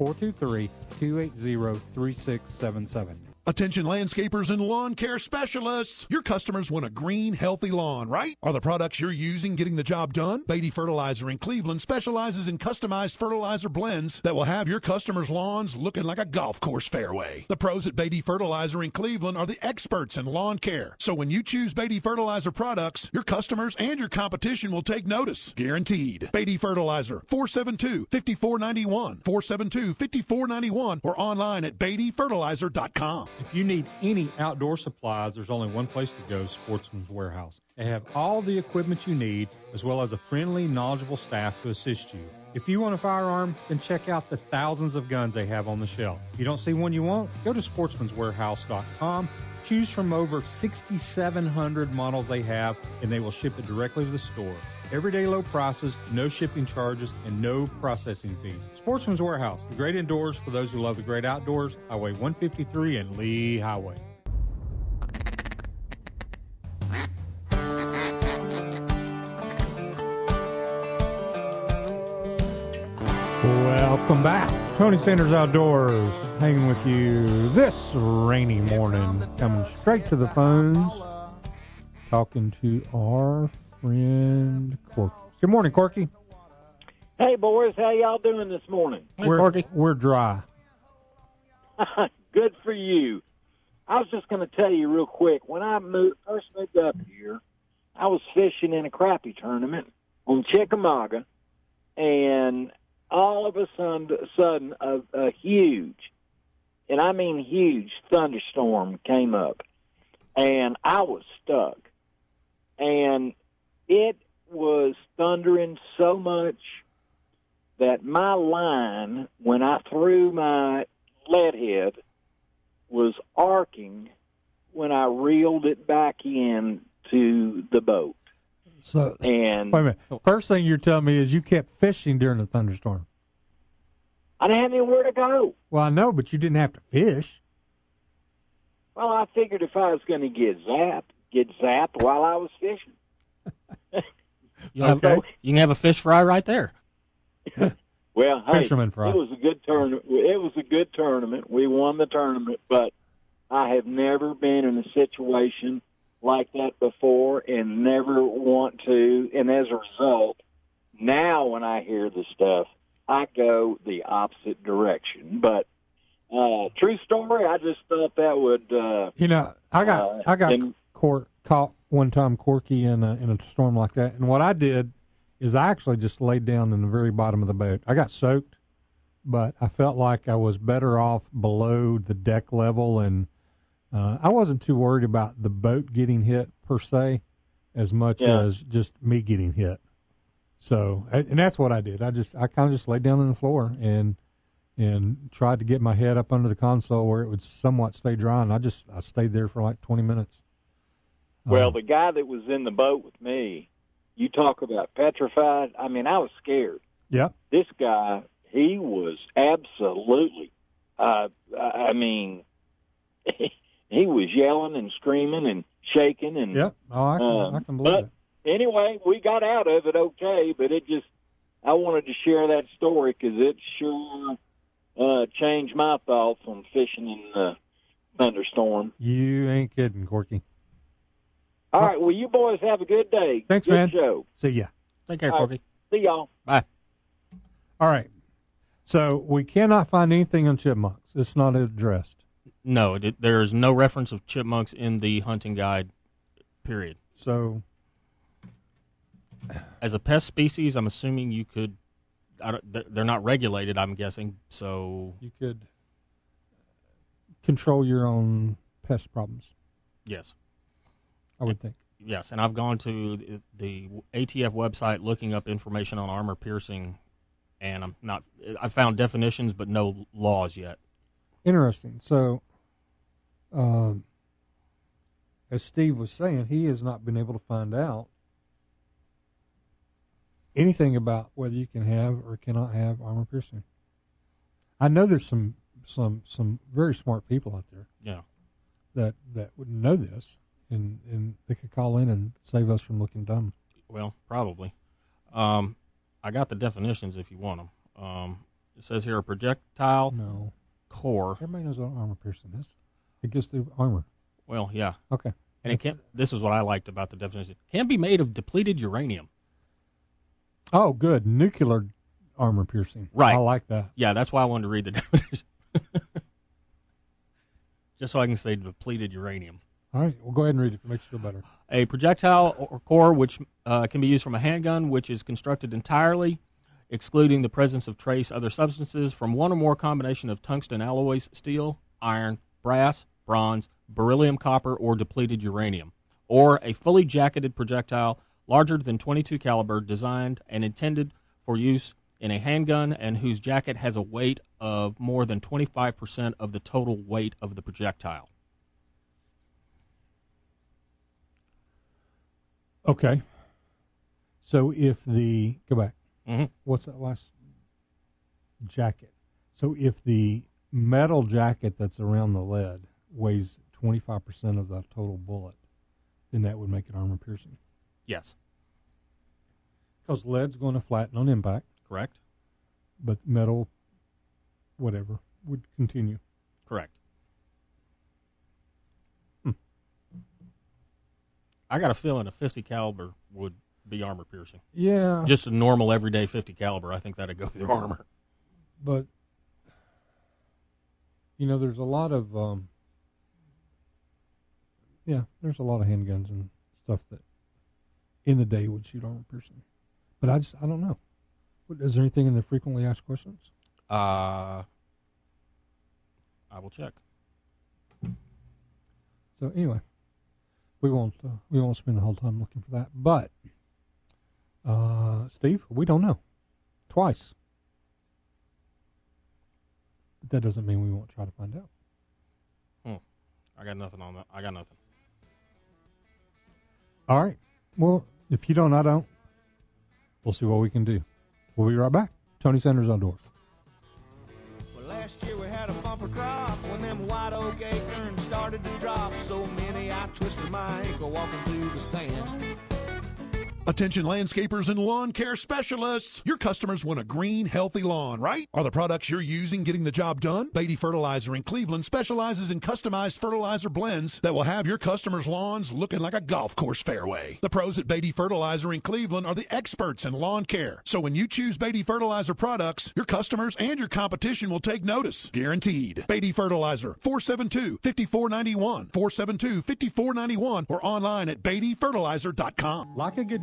S5: 423 280 3677.
S7: Attention landscapers and lawn care specialists. Your customers want a green, healthy lawn, right? Are the products you're using getting the job done? Beatty Fertilizer in Cleveland specializes in customized fertilizer blends that will have your customers' lawns looking like a golf course fairway. The pros at Beatty Fertilizer in Cleveland are the experts in lawn care. So when you choose Beatty Fertilizer products, your customers and your competition will take notice. Guaranteed. Beatty Fertilizer, 472-5491, 472-5491, or online at BeattyFertilizer.com.
S5: If you need any outdoor supplies, there's only one place to go Sportsman's Warehouse. They have all the equipment you need, as well as a friendly, knowledgeable staff to assist you. If you want a firearm, then check out the thousands of guns they have on the shelf. If you don't see one you want, go to sportsmanswarehouse.com. Choose from over 6,700 models they have, and they will ship it directly to the store. Everyday low prices, no shipping charges, and no processing fees. Sportsman's Warehouse, the great indoors for those who love the great outdoors, Highway 153 and Lee Highway. Welcome back. Tony Sanders Outdoors, hanging with you this rainy morning, coming straight to the phones, talking to our friend Corky. Good morning, Corky.
S8: Hey boys, how y'all doing this morning?
S3: Hey,
S1: we're,
S3: Corky.
S1: we're dry. <laughs>
S8: Good for you. I was just going to tell you real quick. When I moved, first moved up here, I was fishing in a crappie tournament on Chickamauga, and all of a sudden, sudden a, a huge, and I mean huge, thunderstorm came up, and I was stuck, and it was thundering so much that my line, when I threw my lead head, was arcing when I reeled it back in to the boat.
S1: So,
S8: And
S1: wait a minute. First thing you're telling me is you kept fishing during the thunderstorm.
S8: I didn't have anywhere to go.
S1: Well, I know, but you didn't have to fish.
S8: Well, I figured if I was going to get zapped, get zapped while I was fishing.
S3: You, have,
S1: Okay.
S3: you can have a fish fry right there. <laughs>
S8: Well, hey,
S1: Fisherman fry.
S8: it was a good tournament. It was a good tournament. We won the tournament, but I have never been in a situation like that before, and never want to. And as a result, now when I hear the stuff, I go the opposite direction. But uh, true story. I just thought that would. Uh,
S1: You know, I got
S8: Uh,
S1: I got
S8: and-
S1: cor- caught one time corky in a, in a storm like that, and what I did is I actually just laid down in the very bottom of the boat. I got soaked, but I felt like I was better off below the deck level, and uh, I wasn't too worried about the boat getting hit per se, as much
S8: Yeah.
S1: as just me getting hit. So, and and that's what I did. I just I kind of just laid down on the floor and and tried to get my head up under the console where it would somewhat stay dry, and I just I stayed there for like twenty minutes.
S8: Well,
S1: Um,
S8: the guy that was in the boat with me, you talk about petrified. I mean, I was scared.
S5: Yep.
S8: This guy, he was absolutely. Uh, I mean, <laughs> he was yelling and screaming and shaking and.
S1: Yep. Oh, I can,
S8: Um,
S1: I can believe
S8: but-
S1: it.
S8: Anyway, we got out of it okay, but it just. I wanted to share that story because it sure uh, changed my thoughts on fishing in the thunderstorm.
S1: You ain't kidding, Corky.
S8: All right, well, you boys have a good day.
S1: Thanks,
S8: good
S1: man.
S8: show.
S1: See ya.
S3: Take care,
S8: All right.
S3: Corky.
S8: See y'all.
S3: Bye.
S1: All right. So we cannot find anything on chipmunks. It's not addressed.
S3: No, it, there's no reference of chipmunks in the hunting guide. Period.
S1: So
S3: As a pest species, I'm assuming you could. I don't, they're- they're not regulated. I'm guessing. So
S1: you could control your own pest problems.
S3: yes,
S1: I would think.
S3: yes. And I've gone to the, ATF website looking up information on armor piercing, and I'm not. I found definitions, but no laws yet.
S1: Interesting. So, um, as Steve was saying, he has not been able to find out anything about whether you can have or cannot have armor piercing. I know there's some some some very smart people out there
S3: Yeah.
S1: that that would know this, and and they could call in and save us from looking dumb.
S3: Well, probably. Um, I got the definitions if you want them. Um, it says here a projectile
S1: No,
S3: core.
S1: everybody knows what armor piercing is. It gives the armor.
S3: Well, yeah,
S1: Okay.
S3: and it can. This is what I liked about the definition. Can be made of depleted uranium.
S1: Oh, good. Nuclear armor piercing.
S3: Right.
S1: I like that.
S3: Yeah, that's why I wanted to read the <laughs> definition. Just so I can say depleted uranium.
S1: All right. Well, go ahead and read it. It makes you feel better.
S3: A projectile or core which uh, can be used from a handgun, which is constructed entirely, excluding the presence of trace other substances, from one or more combination of tungsten alloys, steel, iron, brass, bronze, beryllium, copper, or depleted uranium, or a fully jacketed projectile larger than 22 caliber, designed and intended for use in a handgun, and whose jacket has a weight of more than 25% of the total weight of the projectile.
S1: Okay. So if the go back,
S3: hmm
S1: what's that last jacket? So if the metal jacket that's around the lead weighs twenty five percent of the total bullet, then that would make it armor piercing.
S3: Yes,
S1: Because lead's going to flatten on impact,
S3: correct.
S1: but metal, whatever, would continue.
S3: Correct. I got a feeling a 50 caliber would be armor piercing.
S1: Yeah.
S3: Just a normal everyday 50 caliber, I think that'd go through <laughs> armor.
S1: but you know there's a lot of um yeah there's a lot of handguns and stuff that in the day would shoot armor piercing but i just i don't know What- is there anything in the frequently asked questions
S3: Uh, I will check.
S1: so anyway we won't uh, we won't spend the whole time looking for that but uh steve we don't know twice but that doesn't mean we won't try to find out Hmm.
S3: I got nothing on that. I got nothing.
S1: All right. Well, if you don't, I don't. We'll see what we can do. We'll be right back. Tony Sanders Outdoors.
S4: Last year we had a bumper crop when them white oak acorns started to drop. So many I twisted my ankle walking through the stand.
S7: Attention landscapers and lawn care specialists. Your customers want a green, healthy lawn, right? Are the products you're using getting the job done? Beatty Fertilizer in Cleveland specializes in customized fertilizer blends that will have your customers' lawns looking like a golf course fairway. The pros at Beatty Fertilizer in Cleveland are the experts in lawn care. So when you choose Beatty Fertilizer products, your customers and your competition will take notice. Guaranteed. Beatty Fertilizer, 472-5491, 472-5491, or online at beattyfertilizer.com.
S5: Like a good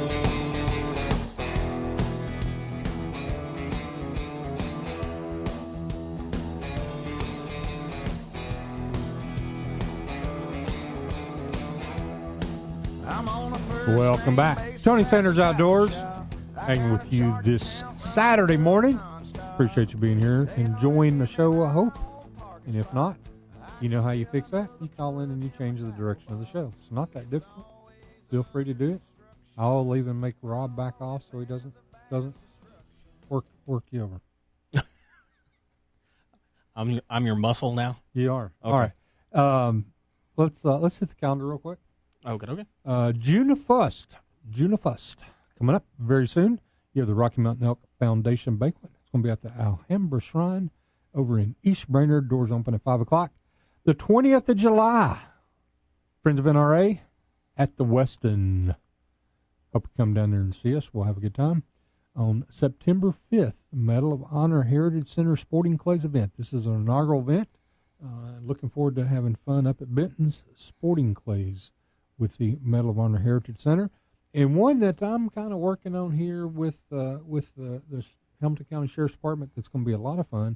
S1: Welcome back. Tony Sanders Outdoors, hanging with you this Saturday morning. Appreciate you being here, enjoying the show, I hope. And if not, you know how you fix that. You call in and you change the direction of the show. It's not that difficult. Feel free to do it. I'll even make Rob back off so he doesn't doesn't work work you over. <laughs>
S3: I'm your, I'm your muscle now.
S1: You are.
S3: Okay.
S1: All right. Um, let's uh, let's hit the calendar real quick.
S3: Okay, okay.
S1: Uh, June first, June first, coming up very soon. You have the Rocky Mountain Elk Foundation banquet. It's going to be at the Alhambra Shrine over in East Brainerd. Doors open at five o'clock. The twentieth of July, Friends of NRA at the Westin. Hope you come down there and see us. We'll have a good time. On September 5th, Medal of Honor Heritage Center Sporting Clays event. This is an inaugural event. Uh, looking forward to having fun up at Benton's Sporting Clays with the Medal of Honor Heritage Center, and one that I'm kind of working on here with uh, with the, the Hamilton County Sheriff's Department. That's going to be a lot of fun.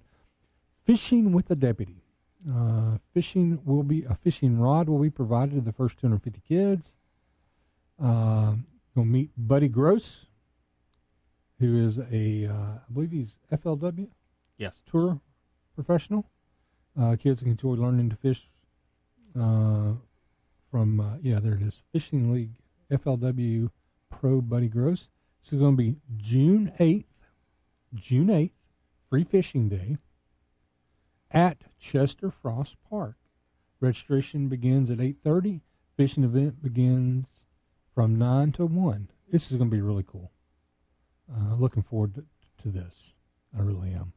S1: Fishing with a deputy. Uh, fishing will be a fishing rod will be provided to the first 250 kids. Uh, you'll meet Buddy Gross, who is a uh, I believe he's FLW
S3: Yes.
S1: tour professional. Uh, kids can enjoy learning to fish uh, from, uh, yeah, there it is, Fishing League FLW Pro Buddy Gross. This is going to be June 8th, June 8th, free fishing day at Chester Frost Park. Registration begins at 8.30. Fishing event begins from 9 to 1. This is going to be really cool. Uh, looking forward to, to this. I really am.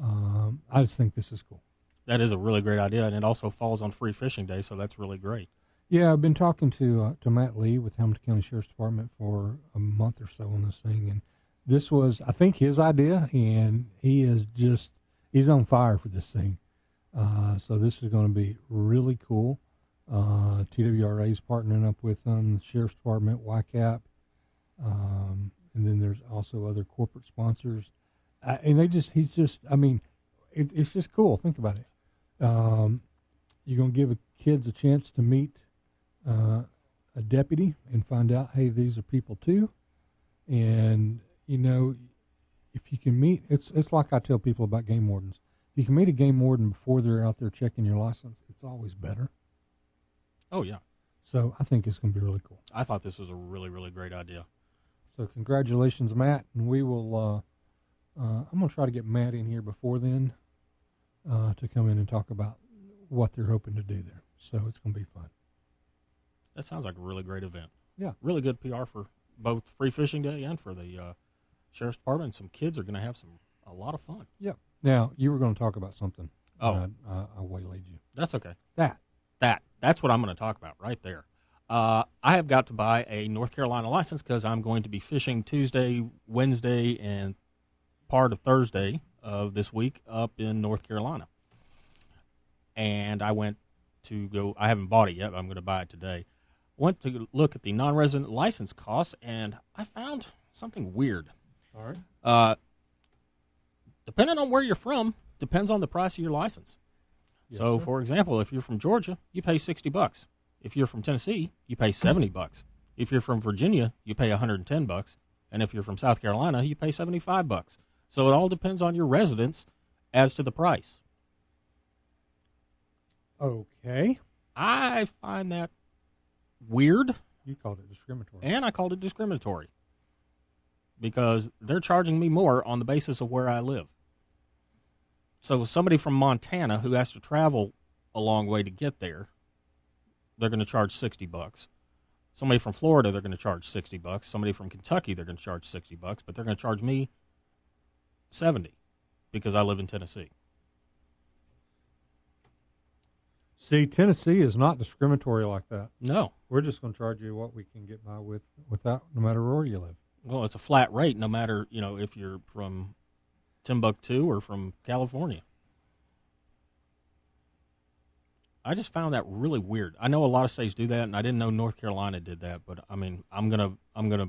S1: Um, I just think this is cool.
S3: That is a really great idea, and it also falls on Free Fishing Day, so that's really great.
S1: Yeah, I've been talking to uh, to Matt Lee with Hamilton County Sheriff's Department for a month or so on this thing, and this was, I think, his idea, and he is just he's on fire for this thing. Uh, so this is going to be really cool. Uh, TWRA is partnering up with um, the Sheriff's Department, YCAP, um, and then there's also other corporate sponsors, uh, and they just he's just I mean, it, it's just cool. Think about it. Um, you're going to give kids a chance to meet uh, a deputy and find out, hey, these are people too. And you know, if you can meet, it's it's like I tell people about game wardens. If you can meet a game warden before they're out there checking your license, it's always better.
S3: Oh yeah,
S1: So I think it's going to be really cool.
S3: I thought this was a really really great idea.
S1: So congratulations, Matt, and we will. Uh, uh, I'm going to try to get Matt in here before then uh, to come in and talk about what they're hoping to do there. So it's going to be fun.
S3: That sounds like a really great event.
S1: Yeah.
S3: really good PR for both Free Fishing Day and for the uh, Sheriff's Department. Some kids are going to have some a lot of fun.
S1: Yeah. Now you were going to talk about something.
S3: Oh.
S1: I, I, I waylaid you.
S3: That's okay.
S1: That.
S3: That that's what I'm going to talk about right there. Uh, I have got to buy a North Carolina license because I'm going to be fishing Tuesday, Wednesday, and part of Thursday of this week up in North Carolina. And I went to go. I haven't bought it yet. But I'm going to buy it today. Went to look at the non-resident license costs, and I found something weird.
S1: All right.
S3: Uh, depending on where you're from, depends on the price of your license. so,
S1: sir.
S3: for example, if you're from Georgia, you pay sixty bucks. If you're from Tennessee, you pay seventy bucks. If you're from Virginia, you pay 110 bucks, and if you're from South Carolina, you pay 75 bucks. So it all depends on your residence as to the price.
S1: Okay.
S3: I find that weird,
S1: You called it discriminatory.
S3: and I called it discriminatory because they're charging me more on the basis of where I live. So somebody from Montana who has to travel a long way to get there, they're going to charge 60 bucks. Somebody from Florida, they're going to charge 60 bucks. Somebody from Kentucky, they're going to charge 60 bucks, but they're going to charge me 70 because I live in Tennessee.
S1: See, Tennessee is not discriminatory like that.
S3: No.
S1: We're just going to charge you what we can get by with without, no matter where you live.
S3: Well, it's a flat rate no matter, you know, if you're from Timbuktu or from California. I just found that really weird. I know a lot of states do that, and I didn't know North Carolina did that. But I mean, I'm gonna, I'm gonna,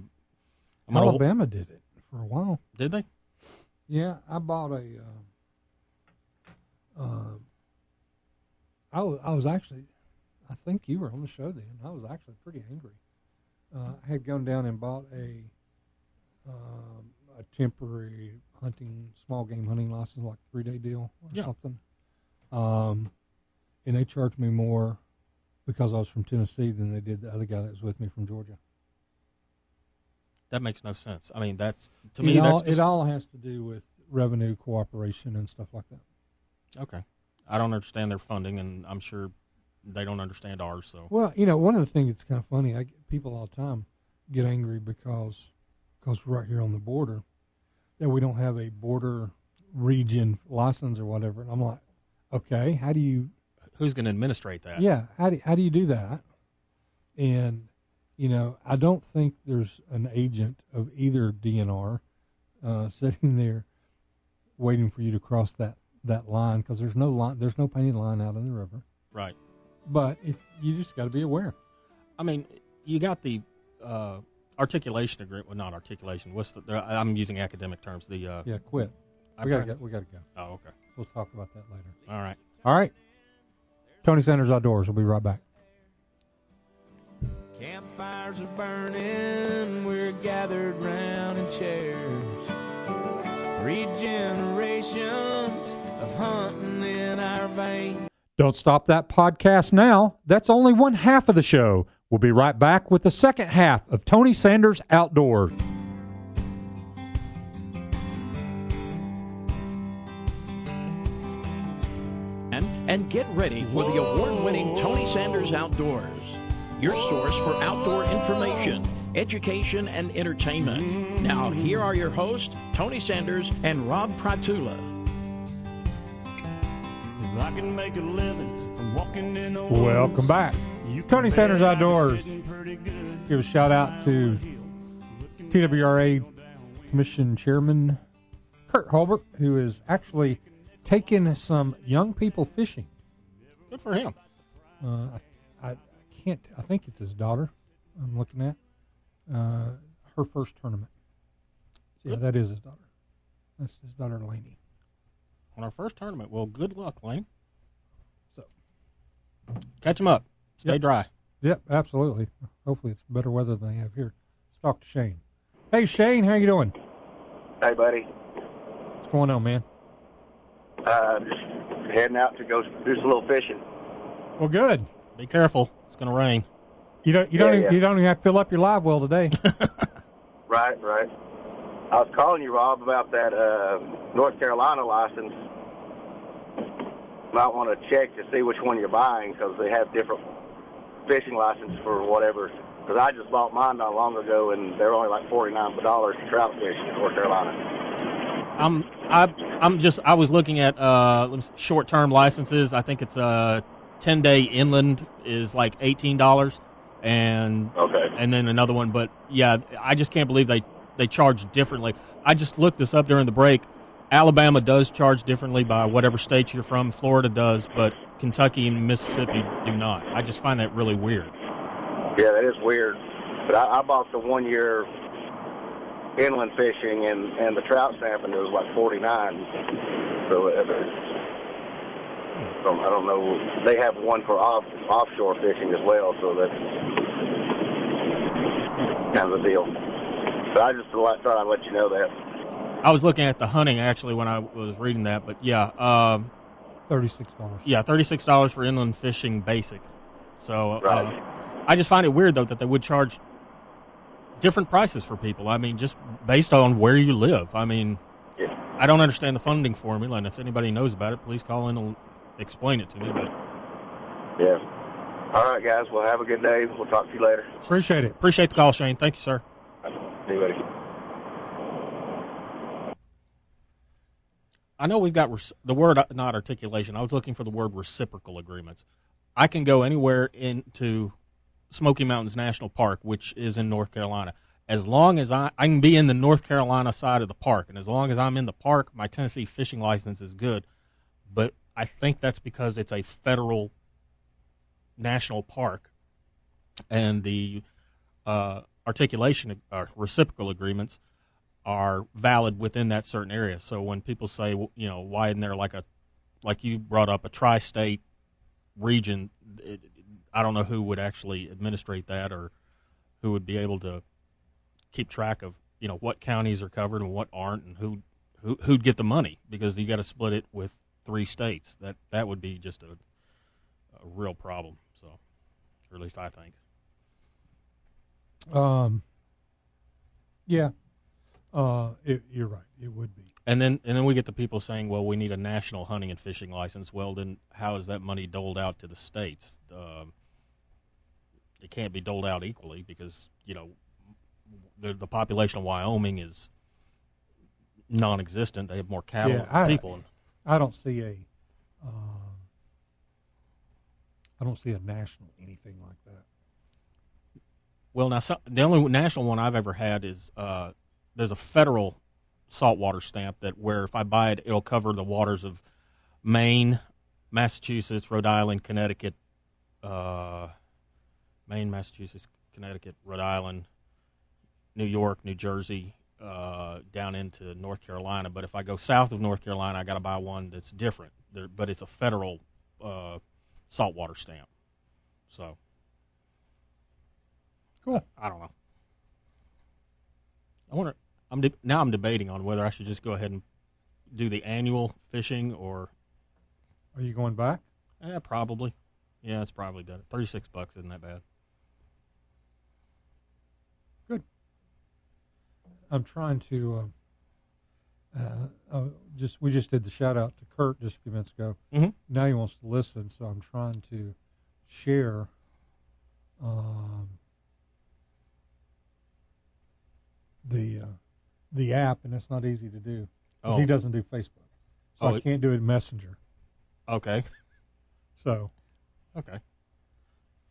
S3: I'm gonna.
S1: Alabama did it for a while.
S3: Did they?
S1: Yeah, I bought a. Uh, uh, I was, I was actually, I think you were on the show then. I was actually pretty angry uh, I had gone down and bought a um, a temporary hunting, small game hunting license, like three day deal or
S3: Yeah.
S1: something. Um, and they charged me more because I was from Tennessee than they did the other guy that was with me from Georgia.
S3: That makes no sense. I mean, that's to
S1: it
S3: me.
S1: all, it all has to do with revenue cooperation and stuff like that.
S3: okay. I don't understand their funding, and I'm sure they don't understand ours. So
S1: Well, you know, one of the things that's kind of funny, I get people all the time get angry because because we're right here on the border that we don't have a border region license or whatever. And I'm like, okay, how do you?
S3: who's going to administrate that?
S1: Yeah, how do how do you do that? And you know, I don't think there's an agent of either DNR uh, <laughs> sitting there waiting for you to cross that that line because there's no line, there's no painted line out in the river.
S3: Right.
S1: But if you just got to be aware.
S3: I mean, you got the uh, articulation agreement. Well, not articulation. What's the? the- I'm using academic terms. The uh,
S1: Yeah, quit.
S3: I'm
S1: we gotta
S3: trying-
S1: go. We gotta go.
S3: Oh, okay.
S1: We'll talk about that later.
S3: All right.
S1: All right. Tony Sanders Outdoors. We'll be right back.
S4: Campfires are burning, we're gathered round in chairs. Three generations of hunting in our veins.
S5: Don't stop that podcast now. That's only one half of the show. We'll be right back with the second half of Tony Sanders Outdoors.
S2: And, and get ready for the award winning Tony Sanders Outdoors, your source for outdoor information, education, and entertainment. Now, here are your hosts, Tony Sanders and Rob Pratula.
S5: Welcome
S4: woods,
S5: back.
S4: you can
S5: Tony
S4: bet
S5: Sanders
S4: I'll be
S5: Outdoors.
S4: sitting pretty good
S5: Give a shout out to TWRA Commission Chairman Kurt Holbert, who is actually taking some young people fishing.
S3: Good for him.
S1: Uh, I, I can't. I think it's his daughter. I'm looking at uh, her first tournament. Yeah, that is his daughter. That's his daughter Lainey.
S3: On our first tournament. Well, good luck, Lane.
S1: So.
S3: Catch them up. Stay
S1: Yep.
S3: dry.
S1: Yep, absolutely. Hopefully, it's better weather than they have here. Let's talk to Shane. Hey, Shane, how you doing?
S9: Hey, buddy.
S1: What's going on, man?
S9: Uh, just heading out to go do some little fishing.
S1: Well, good.
S3: Be careful. It's going to rain.
S1: You don't. You don't. Even,
S9: yeah.
S1: You don't even have to fill up your live well today. <laughs> <laughs>
S9: Right, right. I was calling you, Rob, about that uh, North Carolina license. Might want to check to see which one you're buying because they have different fishing license for whatever. Because I just bought mine not long ago, and they're only like forty nine dollars to trout fish in North Carolina.
S3: I'm I I'm just I was looking at uh short term licenses. I think it's a ten day inland is like eighteen dollars, and
S9: Okay.
S3: and then another one. But yeah, I just can't believe they they charge differently. I just looked this up during the break. Alabama does charge differently by whatever state you're from. Florida does, but Kentucky and Mississippi do not. I just find that really weird.
S9: Yeah, that is weird. But I, I bought the one year inland fishing and and the trout stamping. It was like forty nine. So, uh, so I don't know. They have one for off offshore fishing as well. So that's kind of the deal. But I just thought I'd let you know that.
S3: I was looking at the hunting actually when I was reading that, but yeah, um,
S1: Thirty-six dollars.
S3: Yeah, thirty six dollars for inland fishing basic. So uh, I just find it weird though that they would charge different prices for people. I mean, just based on where you live. I mean,
S9: Yeah.
S3: I don't understand the funding formula, and if anybody knows about it, please call in and explain it to me. But
S9: Yeah. All right, guys. Well, have a good day. We'll talk to you later.
S1: Appreciate it.
S3: appreciate the call, Shane. Thank you, sir. I know we've got the word uh, not articulation. I was looking for the word reciprocal agreements. I can go anywhere into Smoky Mountains National Park, which is in North Carolina, as long as I, I can be in the North Carolina side of the park, and as long as I'm in the park, my Tennessee fishing license is good. But I think that's because it's a federal national park, and the uh, articulation or reciprocal agreements are valid within that certain area. So when people say, you know, why isn't there like a, like you brought up, a tri-state region? It, I don't know who would actually administrate that or who would be able to keep track of you know what counties are covered and what aren't, and who who who'd get the money because you got to split it with three states. That that would be just a a real problem. So, or at least I think.
S1: Um, yeah, uh, it, you're right. It would be.
S3: And then and then we get the people saying, well, we need a national hunting and fishing license. Well, then how is that money doled out to the states? Um, it can't be doled out equally because you know the the population of Wyoming is non-existent. They have more cattle
S1: Yeah,
S3: than
S1: I-
S3: people.
S1: I don't see a. Um, I don't see a national anything like that.
S3: Well, now so, the only national one I've ever had is uh, there's a federal saltwater stamp that where if I buy it, it'll cover the waters of Maine, Massachusetts, Rhode Island, Connecticut, uh, Maine, Massachusetts, Connecticut, Rhode Island, New York, New Jersey, uh, down into North Carolina. But if I go south of North Carolina, I got to buy one that's different. There, but it's a federal uh, saltwater stamp. So
S1: Cool.
S3: I, I don't know. I wonder. I'm de- now. I'm debating on whether I should just go ahead and do the annual fishing or
S1: Are you going back?
S3: Yeah, probably. Yeah, it's probably better. Thirty six bucks isn't that bad. Good.
S1: I'm trying to. Uh, uh, uh, just we just did the shout out to Kurt just a few minutes ago.
S3: Mhm.
S1: Now he wants to listen, so I'm trying to share. Um, the uh, the app, and it's not easy to do
S3: Oh.
S1: he doesn't do Facebook, so
S3: Oh,
S1: I can't do it in Messenger.
S3: Okay.
S1: So
S3: Okay.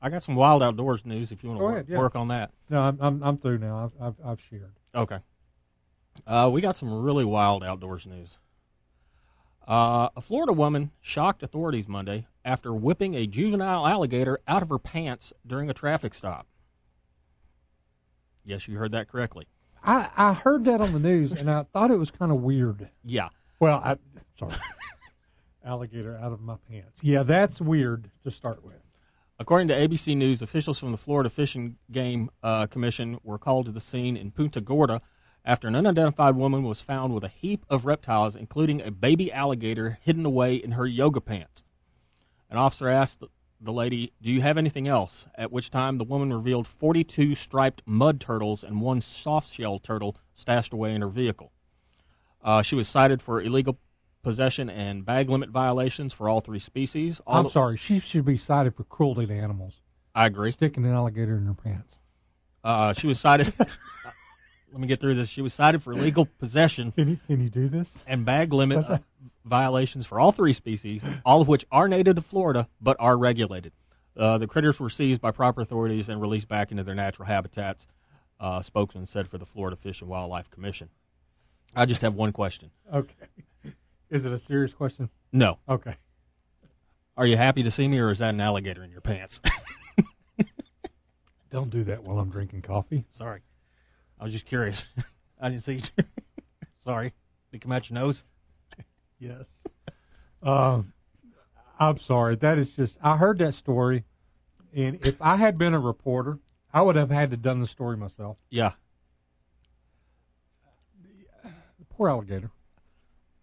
S3: I got some wild outdoors news if you want to work,
S1: ahead, yeah.
S3: work on that.
S1: no, I'm I'm, I'm through now. I've, I've I've shared.
S3: Okay. Uh, we got some really wild outdoors news. Uh, a Florida woman shocked authorities Monday after whipping a juvenile alligator out of her pants during a traffic stop. Yes, you heard that correctly.
S1: I I heard that on the news, and I thought it was kind of weird.
S3: Yeah.
S1: Well, I sorry. <laughs> Alligator out of my pants. Yeah, that's weird to start with.
S3: According to ABC News, officials from the Florida Fish and Game uh, Commission were called to the scene in Punta Gorda after an unidentified woman was found with a heap of reptiles, including a baby alligator hidden away in her yoga pants. An officer asked the, the lady, Do you have anything else? At which time the woman revealed 42 striped mud turtles and one soft shell turtle stashed away in her vehicle. Uh, she was cited for illegal possession and bag limit violations for all three species. All
S1: I'm sorry. She should be cited for cruelty to animals.
S3: I agree.
S1: Sticking an alligator in her pants.
S3: Uh, she was cited. <laughs> let me get through this. She was cited for illegal possession
S1: Can you can you do this?
S3: and bag limit uh, violations for all three species, all of which are native to Florida but are regulated. Uh, the critters were seized by proper authorities and released back into their natural habitats. Uh, spokesman said for the Florida Fish and Wildlife Commission. I just have one question.
S1: Okay. Is it a serious question?
S3: No,
S1: Okay.
S3: are you happy to see me, or is that an alligator in your pants? <laughs>
S1: Don't do that while I'm drinking coffee.
S3: Sorry, I was just curious. <laughs> I didn't see. you. <laughs> Sorry, did it come out your nose? <laughs>
S1: Yes. Um, I'm sorry. That is just. I heard that story, and if I had been a reporter, I would have had to done the story myself.
S3: Yeah, The
S1: Poor alligator.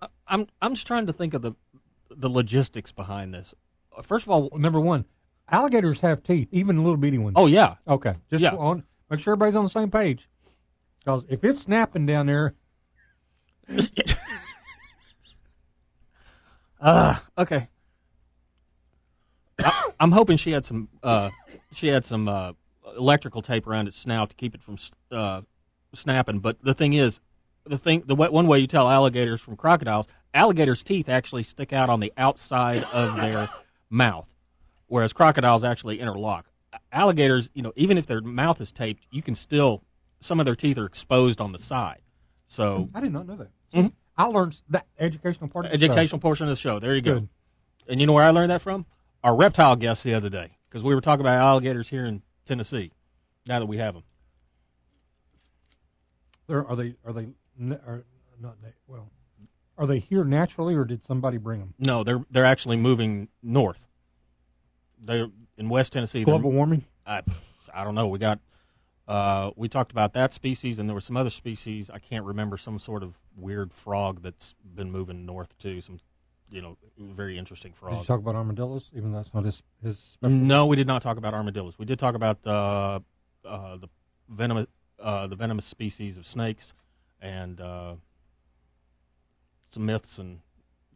S3: I- I'm I'm just trying to think of the the logistics behind this. First of all,
S1: number one, alligators have teeth, even little bitty ones.
S3: oh yeah,
S1: okay. Just
S3: Yeah.
S1: on. Make sure everybody's on the same page. Because if it's snapping down there,
S3: uh, okay. I, I'm hoping she had some uh, she had some uh, electrical tape around its snout to keep it from uh, snapping. But the thing is, the thing the one way you tell alligators from crocodiles, alligators' teeth actually stick out on the outside of their mouth, whereas crocodiles actually interlock. Alligators, you know, even if their mouth is taped, you can still some of their teeth are exposed on the side. So
S1: I did not know that.
S3: Mhm.
S1: I learned that educational part. Of the show.
S3: educational portion of the show. There you go.
S1: Good.
S3: And you know where I learned that from? Our reptile guest the other day, because we were talking about alligators here in Tennessee. Now that we have them,
S1: They're, they? Are they? Are not? Well, are they here naturally, or did somebody bring them?
S3: no, they're they're actually moving north. They're in West Tennessee.
S1: Global warming.
S3: I, I don't know. We got Uh, we talked about that species, and there were some other species. I can't remember some sort of weird frog that's been moving north too. Some, you know, very interesting frogs.
S1: Did
S3: frog.
S1: you talk about armadillos? Even though that's not his his. Special?
S3: No, we did not talk about armadillos. We did talk about uh, uh, the venomous uh, the venomous species of snakes and uh, some myths and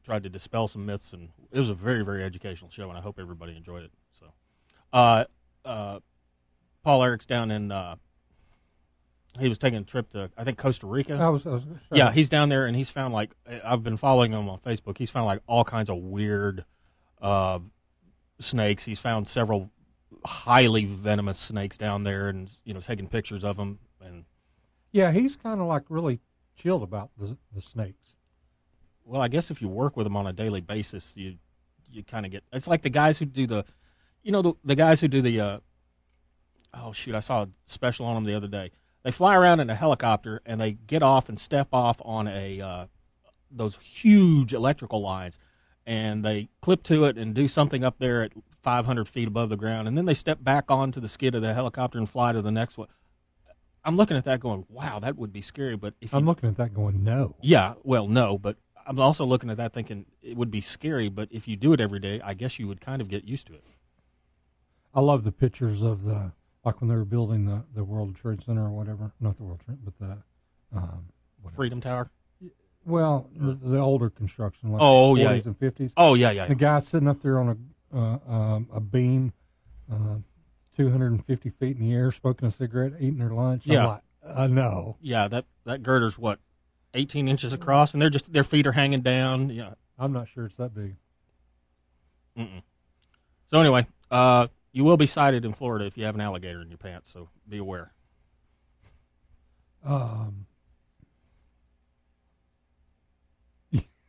S3: tried to dispel some myths and it was a very very educational show and I hope everybody enjoyed it. So, uh, uh, Paul Eric's down in uh, he was taking a trip to I think Costa Rica.
S1: I was. I was
S3: Yeah, he's down there and he's found like I've been following him on Facebook. He's found like all kinds of weird uh, snakes. He's found several highly venomous snakes down there, and you know, taking pictures of them. And
S1: Yeah, he's kind of like really chilled about the the snakes.
S3: well, I guess if you work with them on a daily basis, you you kind of get. It's like the guys who do the, you know, the the guys who do the. Uh, oh shoot! I saw a special on them the other day. They fly around in a helicopter and they get off and step off on a uh, those huge electrical lines, and they clip to it and do something up there at 500 feet above the ground, and then they step back onto the skid of the helicopter and fly to the next one. I'm looking at that going, wow, that would be scary. But if
S1: I'm looking at that going, no.
S3: yeah, well, no, but I'm also looking at that thinking it would be scary, but if you do it every day, I guess you would kind of get used to it.
S1: I love the pictures of the like when they were building the the World Trade Center or whatever. Not the World Trade, but the um.
S3: Freedom Tower.
S1: well, the, the older construction, like
S3: Oh, yeah.
S1: 40s and 50s.
S3: Oh yeah, yeah.
S1: The guy sitting up there on a uh, um, a beam, uh, 250 feet in the air, smoking a cigarette, eating their lunch.
S3: Yeah.
S1: like, uh, no,
S3: Yeah, that that girder's what, 18 inches across, and they're just their feet are hanging down. Yeah.
S1: I'm not sure it's that big.
S3: Mm-mm. So anyway, uh, you will be cited in Florida if you have an alligator in your pants. So be aware.
S1: Um,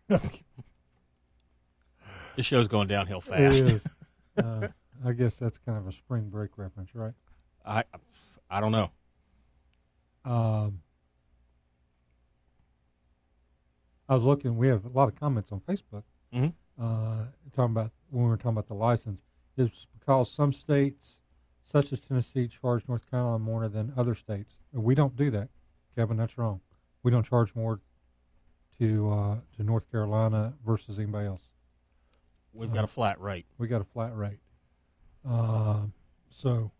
S1: <laughs>
S3: This show's going downhill fast.
S1: is. <laughs> Uh, I guess that's kind of a spring break reference, right?
S3: I I don't know.
S1: Um, I was looking. We have a lot of comments on Facebook
S3: Mhm.
S1: uh, talking about when we were talking about the license. It's because some states, such as Tennessee, charge North Carolina more than other states. We don't do that, Kevin. That's wrong. We don't charge more to uh, to North Carolina versus anybody else.
S3: We've got a flat rate.
S1: We got a flat rate. Uh, so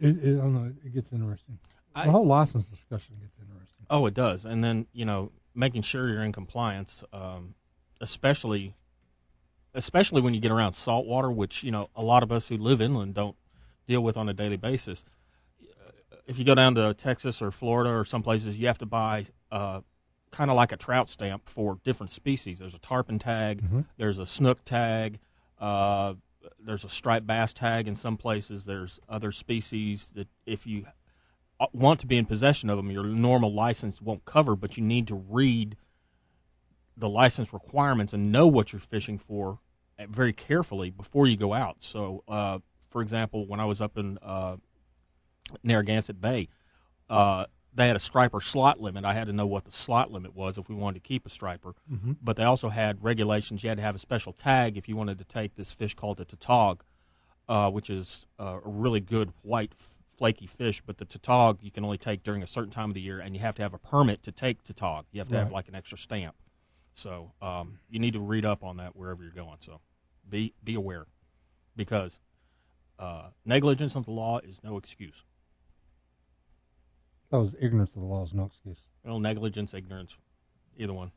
S1: it, it, I don't know. It gets interesting.
S3: I-
S1: the whole license discussion gets interesting.
S3: Oh, it does. And then you know, making sure you're in compliance, um, especially, especially when you get around salt water, which you know a lot of us who live inland don't deal with on a daily basis. If you go down to Texas or Florida or some places, you have to buy uh, kind of like a trout stamp for different species. There's a tarpon tag,
S1: Mhm.
S3: there's a snook tag, uh, there's a striped bass tag in some places. There's other species that if you uh, want to be in possession of them, your normal license won't cover, but you need to read the license requirements and know what you're fishing for very carefully before you go out. So, uh, for example, when I was up in uh, Narragansett Bay, uh, they had a striper slot limit. I had to know what the slot limit was if we wanted to keep a striper.
S1: Mhm.
S3: But they also had regulations. You had to have a special tag if you wanted to take this fish called a tautog, uh, which is uh, a really good white flaky fish. But the tautog you can only take during a certain time of the year, and you have to have a permit to take tautog. You have to have like an extra stamp. So um, you need to read up on that wherever you're going. So be be aware, because uh, negligence of the law is no excuse.
S1: That was ignorance of the law is no excuse.
S3: Well, negligence, ignorance, either one.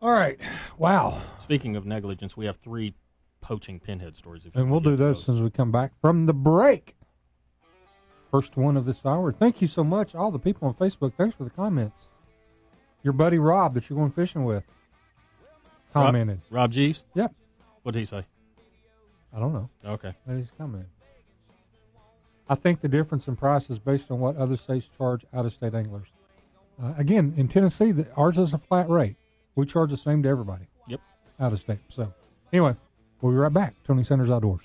S1: All right. Wow.
S3: Speaking of negligence, we have three poaching pinhead stories. If
S1: And we'll do those as as we come back from the break. First one of this hour. Thank you so much, all the people on Facebook. Thanks for the comments. Your buddy Rob that you're going fishing with commented.
S3: Rob Jeeves.
S1: Yep.
S3: What did he say?
S1: I don't know.
S3: Okay.
S1: That is commented. I think the difference in price is based on what other states charge out of state anglers. Uh, again, in Tennessee, the, ours is a flat rate. We charge the same to everybody.
S3: Yep.
S1: Out of state. So, anyway, we'll be right back. Tony Sanders Outdoors.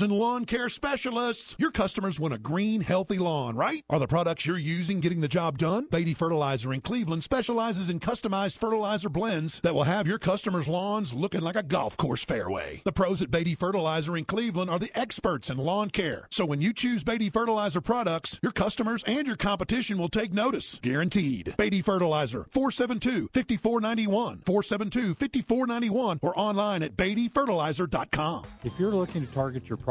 S7: and lawn care specialists. Your customers want a green, healthy lawn, right? Are the products you're using getting the job done? Beatty Fertilizer in Cleveland specializes in customized fertilizer blends that will have your customers' lawns looking like a golf course fairway. The pros at Beatty Fertilizer in Cleveland are the experts in lawn care. So when you choose Beatty Fertilizer products, your customers and your competition will take notice. Guaranteed. Beatty Fertilizer, 472 5491, 472 5491, or online at BeattyFertilizer.com.
S1: If you're looking to target your product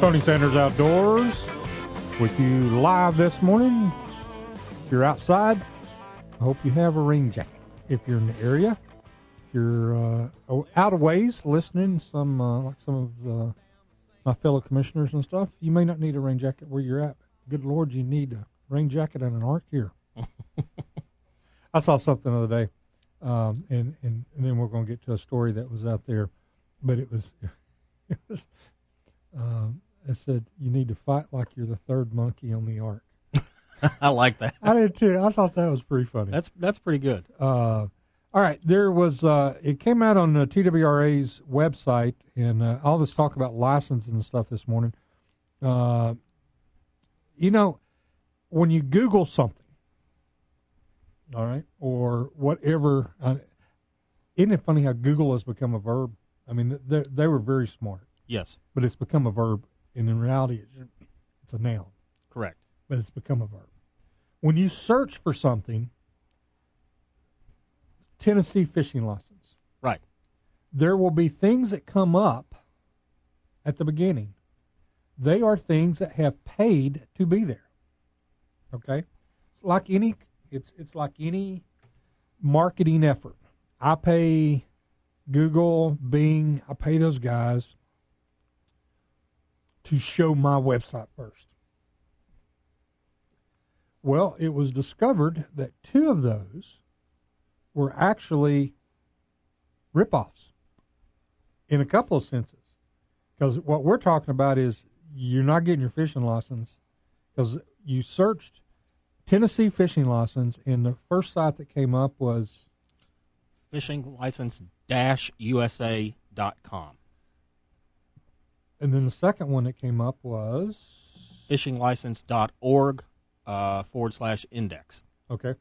S1: Tony Sanders Outdoors with you live this morning. If you're outside, I hope you have a rain jacket. If you're in the area, if you're uh, out of ways listening, some uh, like some of uh, my fellow commissioners and stuff, you may not need a rain jacket where you're at. Good Lord, you need a rain jacket and an ark here. <laughs> I saw something the other day, um, and, and and then we're going to get to a story that was out there, but it was <laughs> it was. Um, it said you need to fight like you're the third monkey on the ark. <laughs>
S3: I like that.
S1: I did too. I thought that was pretty funny.
S3: That's that's pretty good.
S1: Uh, all right, there was uh, it came out on the TWRA's website, and uh, all this talk about licensing and stuff this morning. Uh, you know, when you Google something, all right, or whatever, uh, isn't it funny how Google has become a verb? I mean, they they were very smart,
S3: Yes,
S1: but it's become a verb, and in reality, it's, a noun
S3: correct.
S1: but it's become a verb. When you search for something, Tennessee fishing license,
S3: Right.
S1: there will be things that come up at the beginning. They are things that have paid to be there. Okay? It's like any it's it's like any marketing effort. I pay Google, Bing, I pay those guys to show my website first. Well, it was discovered that two of those were actually ripoffs in a couple of senses. Because what we're talking about is you're not getting your fishing license because you searched Tennessee fishing license, and the first site that came up was
S3: Fishing license dash USA dot com.
S1: And then the second one that came up was
S3: Fishinglicense.org uh, forward slash index.
S1: okay.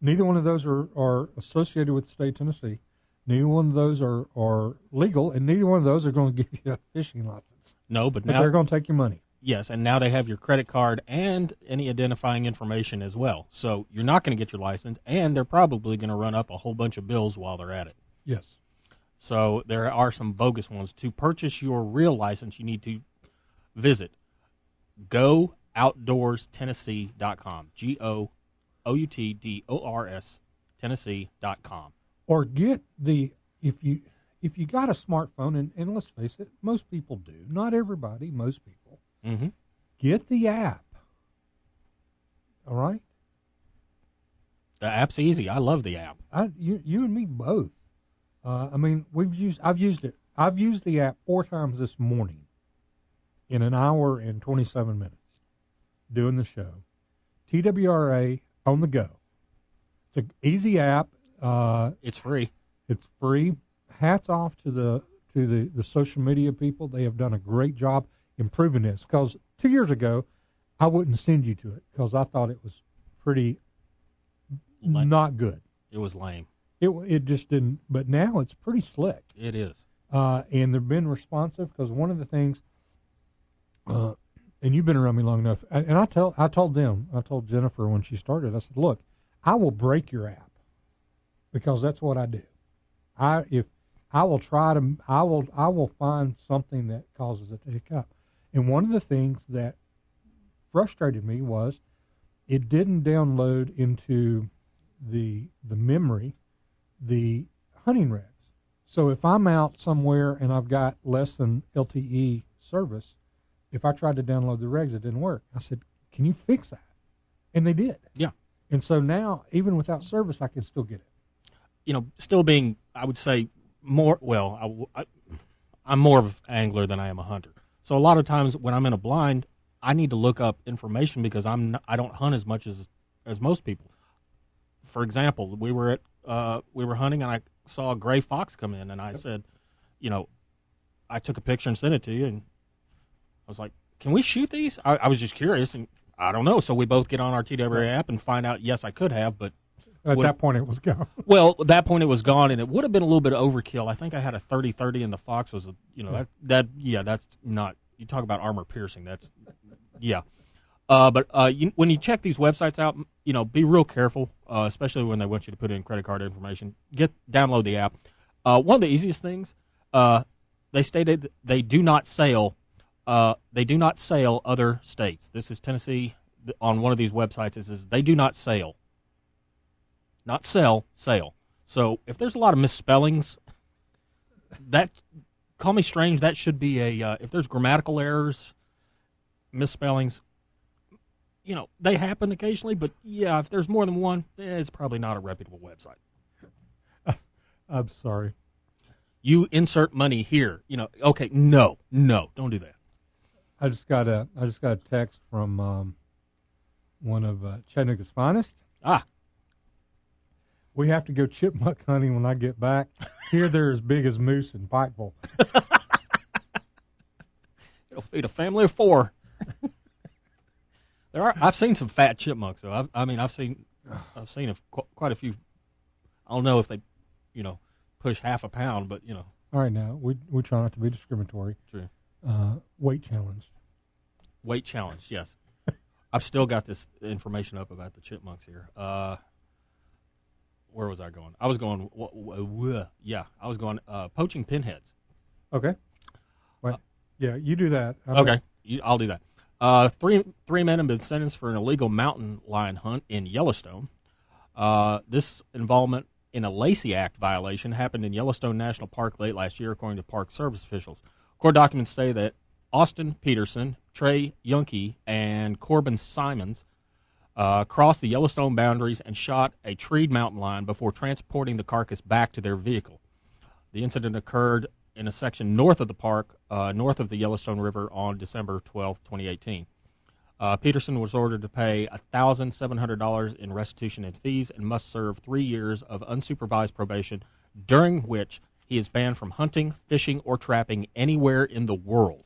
S1: Neither one of those are, are associated with the state of Tennessee. Neither one of those are, are legal, and neither one of those are going <laughs> to give you a fishing license.
S3: No, but
S1: But
S3: now
S1: they're going to take your money.
S3: yes, and now they have your credit card and any identifying information as well. So you're not going to get your license, and they're probably going to run up a whole bunch of bills while they're at it.
S1: Yes.
S3: So there are some bogus ones. To purchase your real license, you need to visit gooutdoorstennessee.com. G O O U T D O R S Tennessee.com.
S1: Or get the if you if you got a smartphone, and, and let's face it, most people do. Not everybody, most people.
S3: Mm-hmm.
S1: Get the app. All right.
S3: The app's easy. I love the app.
S1: I, you, you and me both. Uh, I mean, we've used. I've used it. I've used the app four times this morning, in an hour and twenty-seven minutes, doing the show. TWRA on the go. It's an easy app. Uh,
S3: It's free.
S1: it's free. Hats off to the to the, the social media people. They have done a great job improving this. Because two years ago, I wouldn't send you to it because I thought it was pretty
S3: Lame.
S1: not good.
S3: It was lame.
S1: It it just didn't. But now it's pretty slick,
S3: It is.
S1: uh, and they've been responsive because one of the things, uh, and you've been around me long enough, and and I tell I told them, I told Jennifer when she started, I said, look, I will break your app because that's what I do. I if I will try to I will I will find something that causes it to hiccup. And one of the things that frustrated me was it didn't download into the the memory the hunting regs. So if I'm out somewhere and I've got less than LTE service, if I tried to download the regs, it didn't work. I said, "Can you fix that?" And they did.
S3: Yeah.
S1: And so now, even without service, I can still get it.
S3: you know, still being, I would say, more. Well, I, am more of an angler than I am a hunter. So a lot of times when I'm in a blind, I need to look up information because I'm not, I don't hunt as much as as most people. For example, we were at uh, we were hunting and I saw a gray fox come in and I said, you know, I took a picture and sent it to you and I was like, can we shoot these? I, I was just curious and I don't know. So we both get on our TWA app and find out. Yes, I could have, but
S1: At that point, it was gone. <laughs>
S3: well, at that point it was gone, and it would have been a little bit of overkill. I think I had a 30-30, and the fox was a, you know, that that yeah, that's not. You talk about armor piercing. That's yeah. Uh, but uh, you, when you check these websites out, you know, be real careful, uh, especially when they want you to put in credit card information. Get download the app. Uh, one of the easiest things, uh, they stated they do not sell. Uh, they do not sell other states. This is Tennessee on one of these websites. It says they do not sell not sell, sale. So if there's a lot of misspellings, that call me strange. That should be a if there's grammatical errors, misspellings. You know they happen occasionally, but yeah, if there's more than one, eh, it's probably not a reputable website. <laughs>
S1: I'm sorry.
S3: You insert money here. You know, okay, no, no, don't do that.
S1: I just got a I just got a text from um, one of uh, Chattanooga's finest.
S3: Ah,
S1: We have to go chipmunk hunting when I get back. Here, they're as big as moose in Pikeville. <laughs>
S3: it'll feed a family of four. <laughs> there are. I've seen some fat chipmunks. though. I've, I mean, I've seen, I've seen a, quite a few. I don't know if they, you know, push half a pound, but you know,
S1: All right, now we we try not to be discriminatory.
S3: True.
S1: Uh, weight challenged.
S3: weight challenge. Yes, <laughs> I've still got this information up about the chipmunks here. Uh, where was I going? I was going. W- w- w- yeah, I was going uh, poaching pinheads.
S1: Okay. Well, yeah, you do that. I'm
S3: Okay, you, I'll do that. Uh, three three men have been sentenced for an illegal mountain lion hunt in Yellowstone. Uh, this involvement in a Lacey Act violation happened in Yellowstone National Park late last year, according to Park Service officials. Court documents say that Austin Peterson, Trey Yunke, and Corbin Simons uh, crossed the Yellowstone boundaries and shot a treed mountain lion before transporting the carcass back to their vehicle. The incident occurred in a section north of the park, uh, north of the Yellowstone River, on December 12, 2018. Uh, Peterson was ordered to pay $1,700 in restitution and fees and must serve three years of unsupervised probation, during which he is banned from hunting, fishing, or trapping anywhere in the world.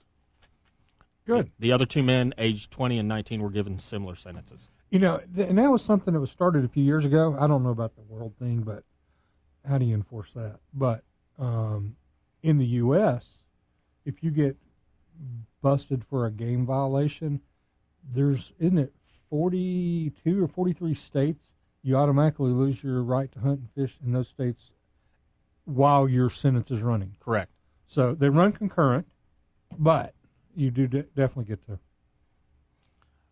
S1: Good.
S3: The other two men, aged 20 and 19, were given similar sentences.
S1: You know, th- and that was something that was started a few years ago. I don't know about the world thing, but how do you enforce that? But um, in the U.S., if you get busted for a game violation, there's isn't it 42 or 43 states you automatically lose your right to hunt and fish in those states while your sentence is running.
S3: Correct.
S1: So they run concurrent, but you do de- definitely get to.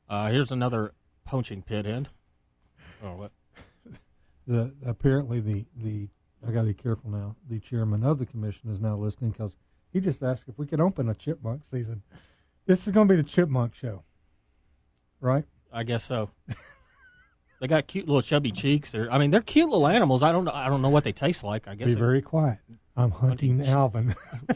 S3: Uh, here's another poaching pinhead. Oh, what? <laughs>
S1: the apparently the the I got to be careful now. The chairman of the commission is now listening because he just asked if we could open a chipmunk season. This is going to be the chipmunk show, right?
S3: I guess so. <laughs> they got cute little chubby cheeks. They're, I mean, they're cute little animals. I don't know. I don't know what they taste like. I guess
S1: Be
S3: they-
S1: very quiet. I'm hunting Alvin. <laughs>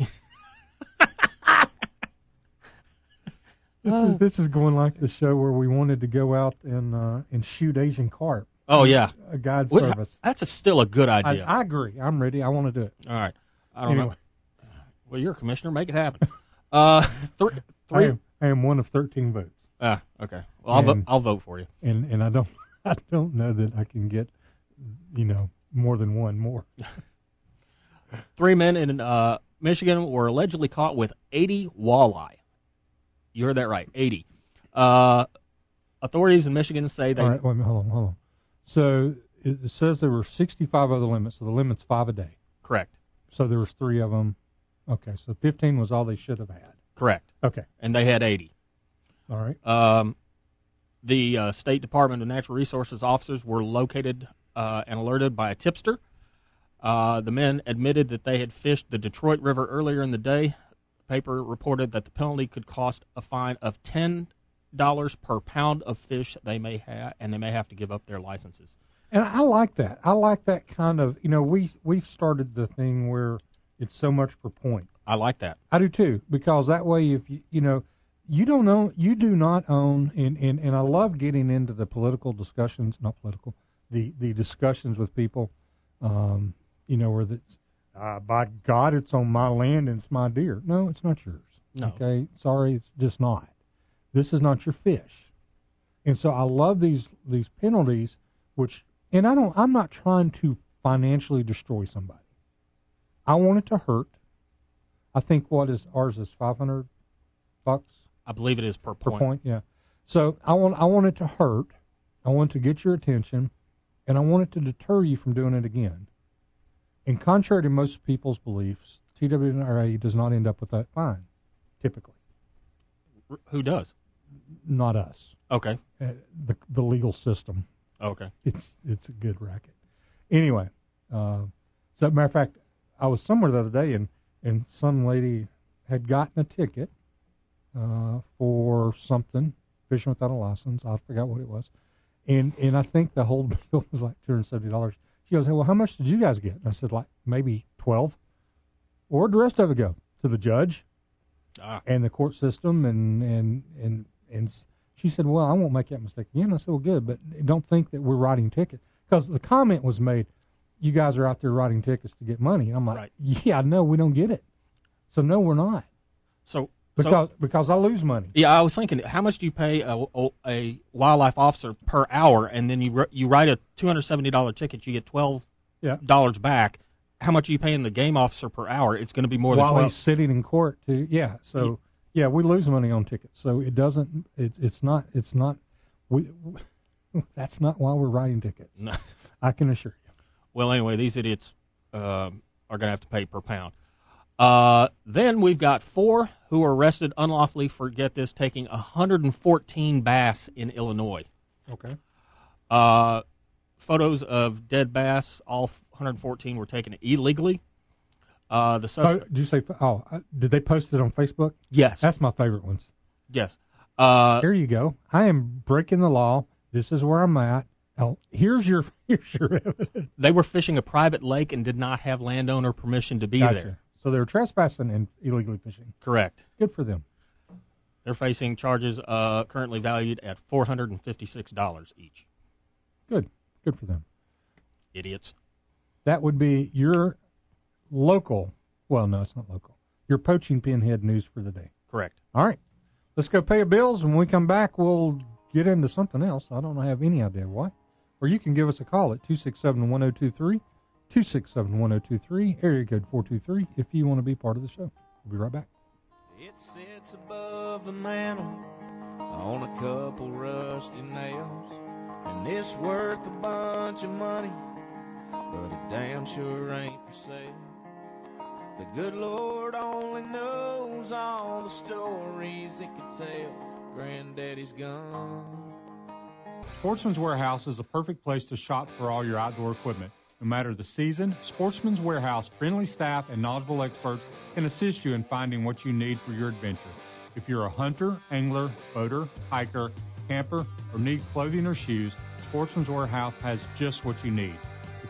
S1: this is <laughs> this is going like the show where we wanted to go out and uh, and shoot Asian carp.
S3: Oh yeah,
S1: A God
S3: Would-
S1: service.
S3: that's a, still a good
S1: I,
S3: idea.
S1: I agree. I'm ready. I want to do it.
S3: All right. I don't
S1: Anyway,
S3: know. Well, you're a commissioner. Make it happen. <laughs> Uh, three,
S1: I
S3: three.
S1: am, I am one of 13 votes.
S3: Ah, okay. Well, I'll, vo-
S1: And-
S3: I'll vote for you.
S1: and and I don't <laughs> I don't know that I can get you know more than one more. <laughs>
S3: Three men in uh, Michigan were allegedly caught with 80 walleye. You heard that right, 80. Uh, authorities in Michigan say they.
S1: All right, wait a minute, hold on, hold on. So it says there were 65 other limits, so the limit's five a day.
S3: Correct.
S1: So there was three of them. Okay, so 15 was all they should have had.
S3: Correct.
S1: Okay,
S3: And they had 80.
S1: all right.
S3: Um, the uh, State Department of Natural Resources officers were located uh, and alerted by a tipster. Uh, the men admitted that they had fished the Detroit River earlier in the day. The paper reported that the penalty could cost a fine of ten dollars per pound of fish they may have, and they may have to give up their licenses.
S1: And I like that. I like that kind of. You know, we we've started the thing where it's so much per point.
S3: I like that.
S1: I do too, because that way, if you you know, you don't own, you do not own, and and, and I love getting into the political discussions, not political, the the discussions with people, um, you know, where that's, uh, by God, it's on my land and it's my deer. No, it's not yours.
S3: No.
S1: Okay, sorry, it's just not. This is not your fish, and so I love these these penalties, which, and I don't, I'm not trying to financially destroy somebody. I want it to hurt. I think what is ours is five hundred bucks
S3: I believe it is per
S1: per
S3: point.
S1: point. Yeah. So I want I want it to hurt. I want to get your attention, and I want it to deter you from doing it again. And contrary to most people's beliefs, TWRA does not end up with that fine. Typically,
S3: Who does?
S1: Not us.
S3: Okay.
S1: Uh, the the legal system.
S3: Okay.
S1: It's it's a good racket. Anyway, uh, so matter of fact, I was somewhere the other day and and some lady had gotten a ticket uh, for something fishing without a license. I forgot what it was, and and I think the whole <laughs> bill was like two hundred seventy dollars. She goes, "Hey, well, how much did you guys get?" And I said, "Like maybe twelve. Where'd the rest of it go? To the judge
S3: Ah,
S1: and the court system and and and and she said, "Well, I won't make that mistake again." I said, "Well, good, but don't think that we're writing tickets because the comment was made, you guys are out there writing tickets to get money." And I'm like,
S3: Right.
S1: "Yeah, no, we don't get it. So no, we're not
S3: so
S1: because
S3: so,
S1: because I lose money.
S3: yeah, I was thinking, how much do you pay a, a, wildlife officer per hour, and then you you write a two hundred seventy dollar ticket, you get twelve
S1: Yeah,
S3: dollars back. How much are you paying the game officer per hour? It's going to be more than
S1: while he's sitting in court too. yeah. So yeah, we lose money on tickets. So it doesn't. It, it's not. It's not. We. <laughs> That's not why we're writing tickets.
S3: No. <laughs>
S1: I can assure you.
S3: Well, anyway, these idiots um, are going to have to pay per pound. Uh, then we've got four who were arrested unlawfully for get this taking 114 bass in Illinois.
S1: Okay.
S3: Uh, photos of dead bass, all 114 were taken illegally. Uh, the
S1: Oh,
S3: suspect,
S1: did you say? Oh, uh, did they post it on Facebook?
S3: yes,
S1: That's my favorite ones.
S3: yes. Uh,
S1: Here you go. I am breaking the law. This is where I'm at. Oh, here's your <laughs> here's your evidence.
S3: they were fishing a private lake and did not have landowner permission to be
S1: Gotcha.
S3: there.
S1: So they were trespassing and illegally fishing.
S3: Correct.
S1: Good for them.
S3: They're facing charges uh, currently valued at $456 each.
S1: Good. Good for them.
S3: Idiots.
S1: That would be your local. Well, no, it's not local. Your poaching pinhead news for the day.
S3: Correct.
S1: All right. Let's go pay our bills. And when we come back, we'll get into something else. I don't have any idea why. Or you can give us a call at 267 1023, 267 1023, area code 423, if you want to be part of the show. We'll be right back.
S4: It sits above the mantle on a couple rusty nails. And it's worth a bunch of money, but it damn sure ain't for sale. The good Lord only knows all the stories it could tell. Granddaddy's gone.
S5: Sportsman's Warehouse is a perfect place to shop for all your outdoor equipment. No matter the season, Sportsman's Warehouse friendly staff and knowledgeable experts can assist you in finding what you need for your adventure. If you're a hunter, angler, boater, hiker, camper, or need clothing or shoes, Sportsman's Warehouse has just what you need.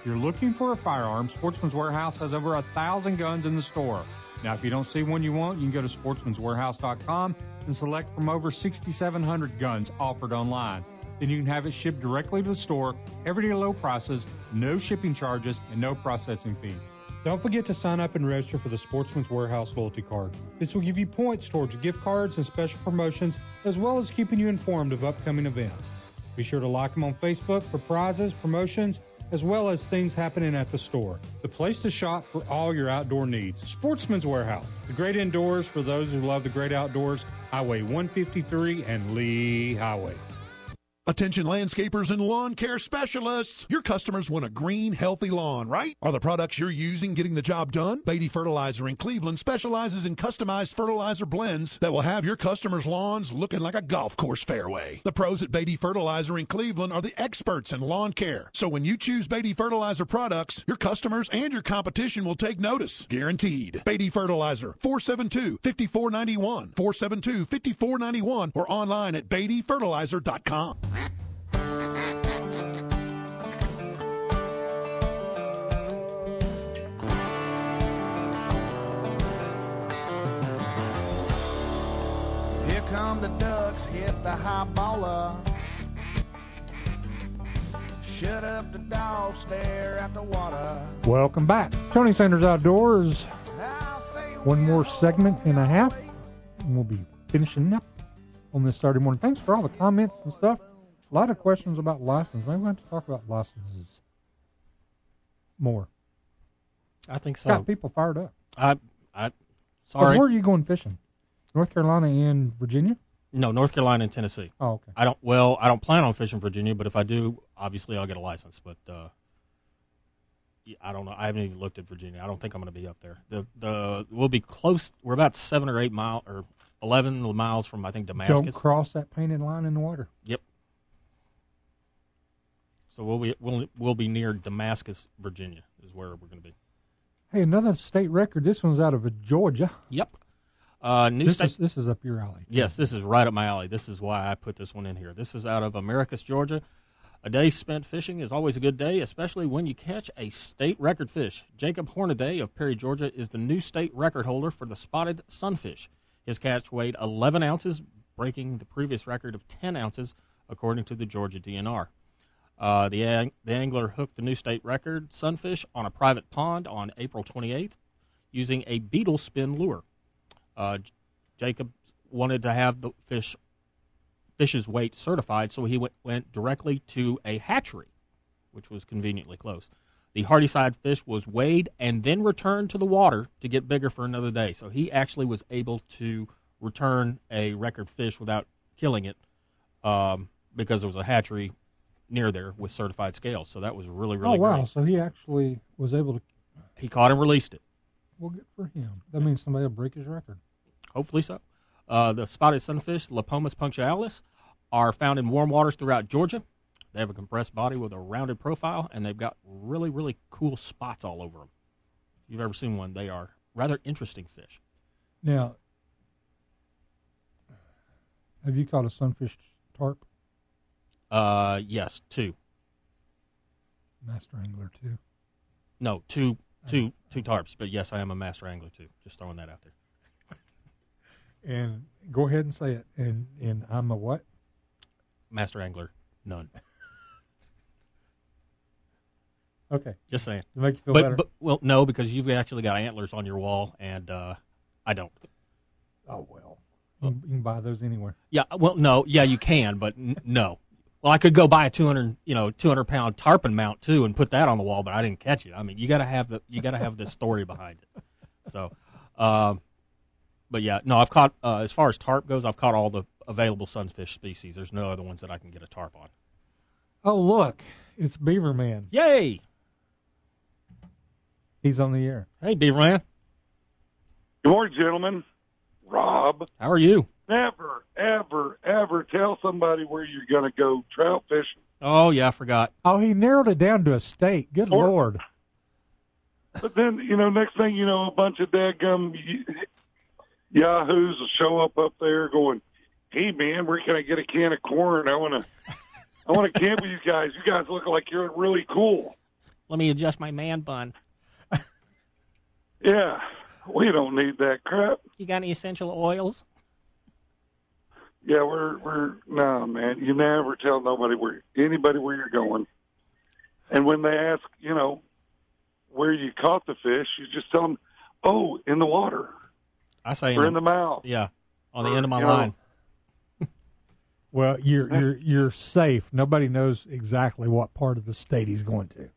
S5: If you're looking for a firearm, Sportsman's Warehouse has over a thousand guns in the store. Now, if you don't see one you want, you can go to sportsmanswarehouse.com and select from over 6,700 guns offered online. Then you can have it shipped directly to the store, everyday low prices, no shipping charges, and no processing fees. Don't forget to sign up and register for the Sportsman's Warehouse loyalty card. This will give you points towards gift cards and special promotions
S1: as well as keeping you informed of upcoming events. Be sure to like them on Facebook for prizes, promotions, as well as things happening at the store. The place to shop for all your outdoor needs. Sportsman's Warehouse, the great indoors for those who love the great outdoors. Highway 153 and Lee Highway.
S7: Attention landscapers and lawn care specialists. Your customers want a green, healthy lawn, right? Are the products you're using getting the job done? Beatty Fertilizer in Cleveland specializes in customized fertilizer blends that will have your customers' lawns looking like a golf course fairway. The pros at Beatty Fertilizer in Cleveland are the experts in lawn care. So when you choose Beatty Fertilizer products, your customers and your competition will take notice. Guaranteed. Beatty Fertilizer, 472-5491, 472-5491, or online at BeattyFertilizer.com.
S4: Here come the ducks, hit the high baller. Shut up the dog, stare at the water.
S1: Welcome back. Tony Sanders Outdoors. One more segment and a half, and we'll be finishing up on this Saturday morning. Thanks for all the comments and stuff. A lot of questions about licenses. Maybe we have to talk about licenses more.
S3: I think so.
S1: Got people fired up.
S3: I, I, sorry.
S1: Where are you going fishing? North Carolina and Virginia?
S3: No, North Carolina and Tennessee.
S1: Oh, okay.
S3: I don't. Well, I don't plan on fishing Virginia, but if I do, obviously I'll get a license. But uh, I don't know. I haven't even looked at Virginia. I don't think I'm going to be up there. The the we'll be close. We're about seven or eight mile or eleven miles from I think Damascus.
S1: Don't cross that painted line in the water.
S3: Yep. So we'll be we'll we'll be near Damascus, Virginia, is where we're going to be.
S1: Hey, another state record. This one's out of Georgia.
S3: Yep. Uh, new
S1: This
S3: state.
S1: is this is up your alley.
S3: Yes, this is right up my alley. This is why I put this one in here. This is out of Americus, Georgia. A day spent fishing is always a good day, especially when you catch a state record fish. Jacob Hornaday of Perry, Georgia, is the new state record holder for the spotted sunfish. His catch weighed 11 ounces, breaking the previous record of 10 ounces, according to the Georgia DNR. Uh, the, ang- the angler hooked the new state record sunfish on a private pond on April 28th using a beetle spin lure. Uh, J- Jacob wanted to have the fish fish's weight certified, so he went, went directly to a hatchery, which was conveniently close. The Hardyside fish was weighed and then returned to the water to get bigger for another day. So he actually was able to return a record fish without killing it um, because there was a hatchery near there with certified scales. So that was really, really
S1: oh wow!
S3: great.
S1: So he actually was able to.
S3: He caught and released it.
S1: Well, good for him. That means somebody will break his record.
S3: Hopefully so. Uh, the spotted sunfish, Lepomis punctualis, are found in warm waters throughout Georgia. They have a compressed body with a rounded profile, and they've got really, really cool spots all over them. If you've ever seen one, they are rather interesting fish.
S1: Now, have you caught a sunfish tarp?
S3: Uh, yes, two.
S1: Master angler too.
S3: No, two, two, two tarps. But yes, I am a master angler too. Just throwing that out there. <laughs>
S1: And go ahead and say it. And and I'm a what?
S3: Master angler, none. <laughs>
S1: Okay,
S3: Just saying.
S1: to make you feel
S3: But,
S1: better.
S3: but well, no, because you've actually got antlers on your wall, and uh, I don't.
S1: oh well, you, can- you can buy those anywhere.
S3: Yeah, well, no, yeah, you can, but n- no. Well, I could go buy a two hundred, you know, two hundred pound tarpon mount too, and put that on the wall, but I didn't catch it. I mean, you got to have the you got to have the story behind it. So, um, but yeah, no, I've caught uh, as far as tarp goes, I've caught all the available sunfish species. There's no other ones that I can get a tarp on.
S1: Oh look, it's Beaver Man.
S3: Yay!
S1: He's on the air.
S3: Hey, Beaver Man.
S10: Good morning, gentlemen. Rob,
S3: how are you?
S10: Never, ever, ever tell somebody where you're going to go trout fishing.
S3: Oh yeah, I forgot.
S1: Oh, he narrowed it down to a state. Good
S10: Or-
S1: lord.
S10: But then, you know, next thing you know, a bunch of dadgum y- yahoos will show up up there going, "Hey, man, where can I get a can of corn? I want to, I want to camp with you guys. You guys look like you're really cool."
S3: Let me adjust my man bun.
S10: Yeah, we don't need that crap.
S3: You got any essential oils?
S10: Yeah, we're we're no man. You never tell nobody where anybody where you're going. And when they ask, you know, where you caught the fish, you just tell them, "Oh, in the water
S3: I say,
S10: or
S3: in
S10: in the mouth."
S3: yeah, on the end of my
S10: You know,
S3: line. <laughs>
S1: Well, you're you're you're safe. Nobody knows exactly what part of the state he's going to.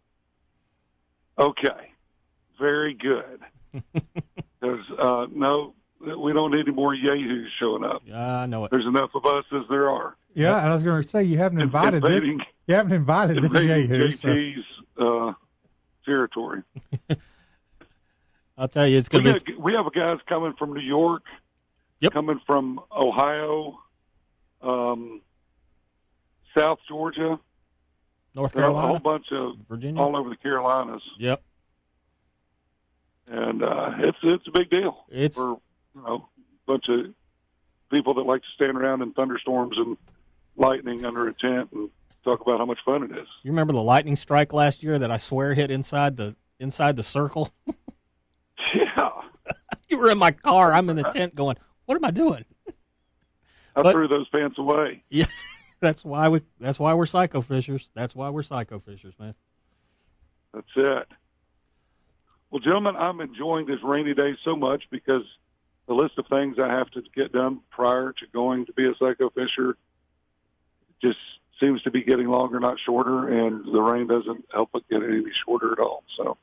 S10: Okay, very good. <laughs> There's uh, no, we don't need any more yahoos showing up.
S3: Yeah, I know it.
S10: There's enough of us as there are.
S1: Yeah, and I was going to say you haven't invited this.
S10: invading-
S1: You haven't invited this
S10: Invading
S1: Yahoo. so-
S10: uh, territory. <laughs>
S3: I'll tell you, it's going to be.
S10: got, we have guys coming from New York,
S3: Yep.
S10: coming from Ohio, um, South Georgia,
S3: North
S10: Carolina, a whole bunch of
S3: Virginia.
S10: all over the Carolinas,
S3: Yep.
S10: and uh, it's it's a big deal
S3: It's
S10: for you know a bunch of people that like to stand around in thunderstorms and lightning under a tent and talk about how much fun it is.
S3: you remember the lightning strike last year that I swear hit inside the inside the circle. <laughs>
S10: Yeah, <laughs>
S3: you were in my car. I'm in the tent going, "What am I doing?"
S10: I
S3: But-
S10: threw those pants away.
S3: Yeah, <laughs> that's why we. That's why we're psycho fishers. That's why we're psycho fishers, man.
S10: That's it. Well, gentlemen, I'm enjoying this rainy day so much because the list of things I have to get done prior to going to be a psycho fisher just seems to be getting longer, not shorter, and the rain doesn't help it get any shorter at all. So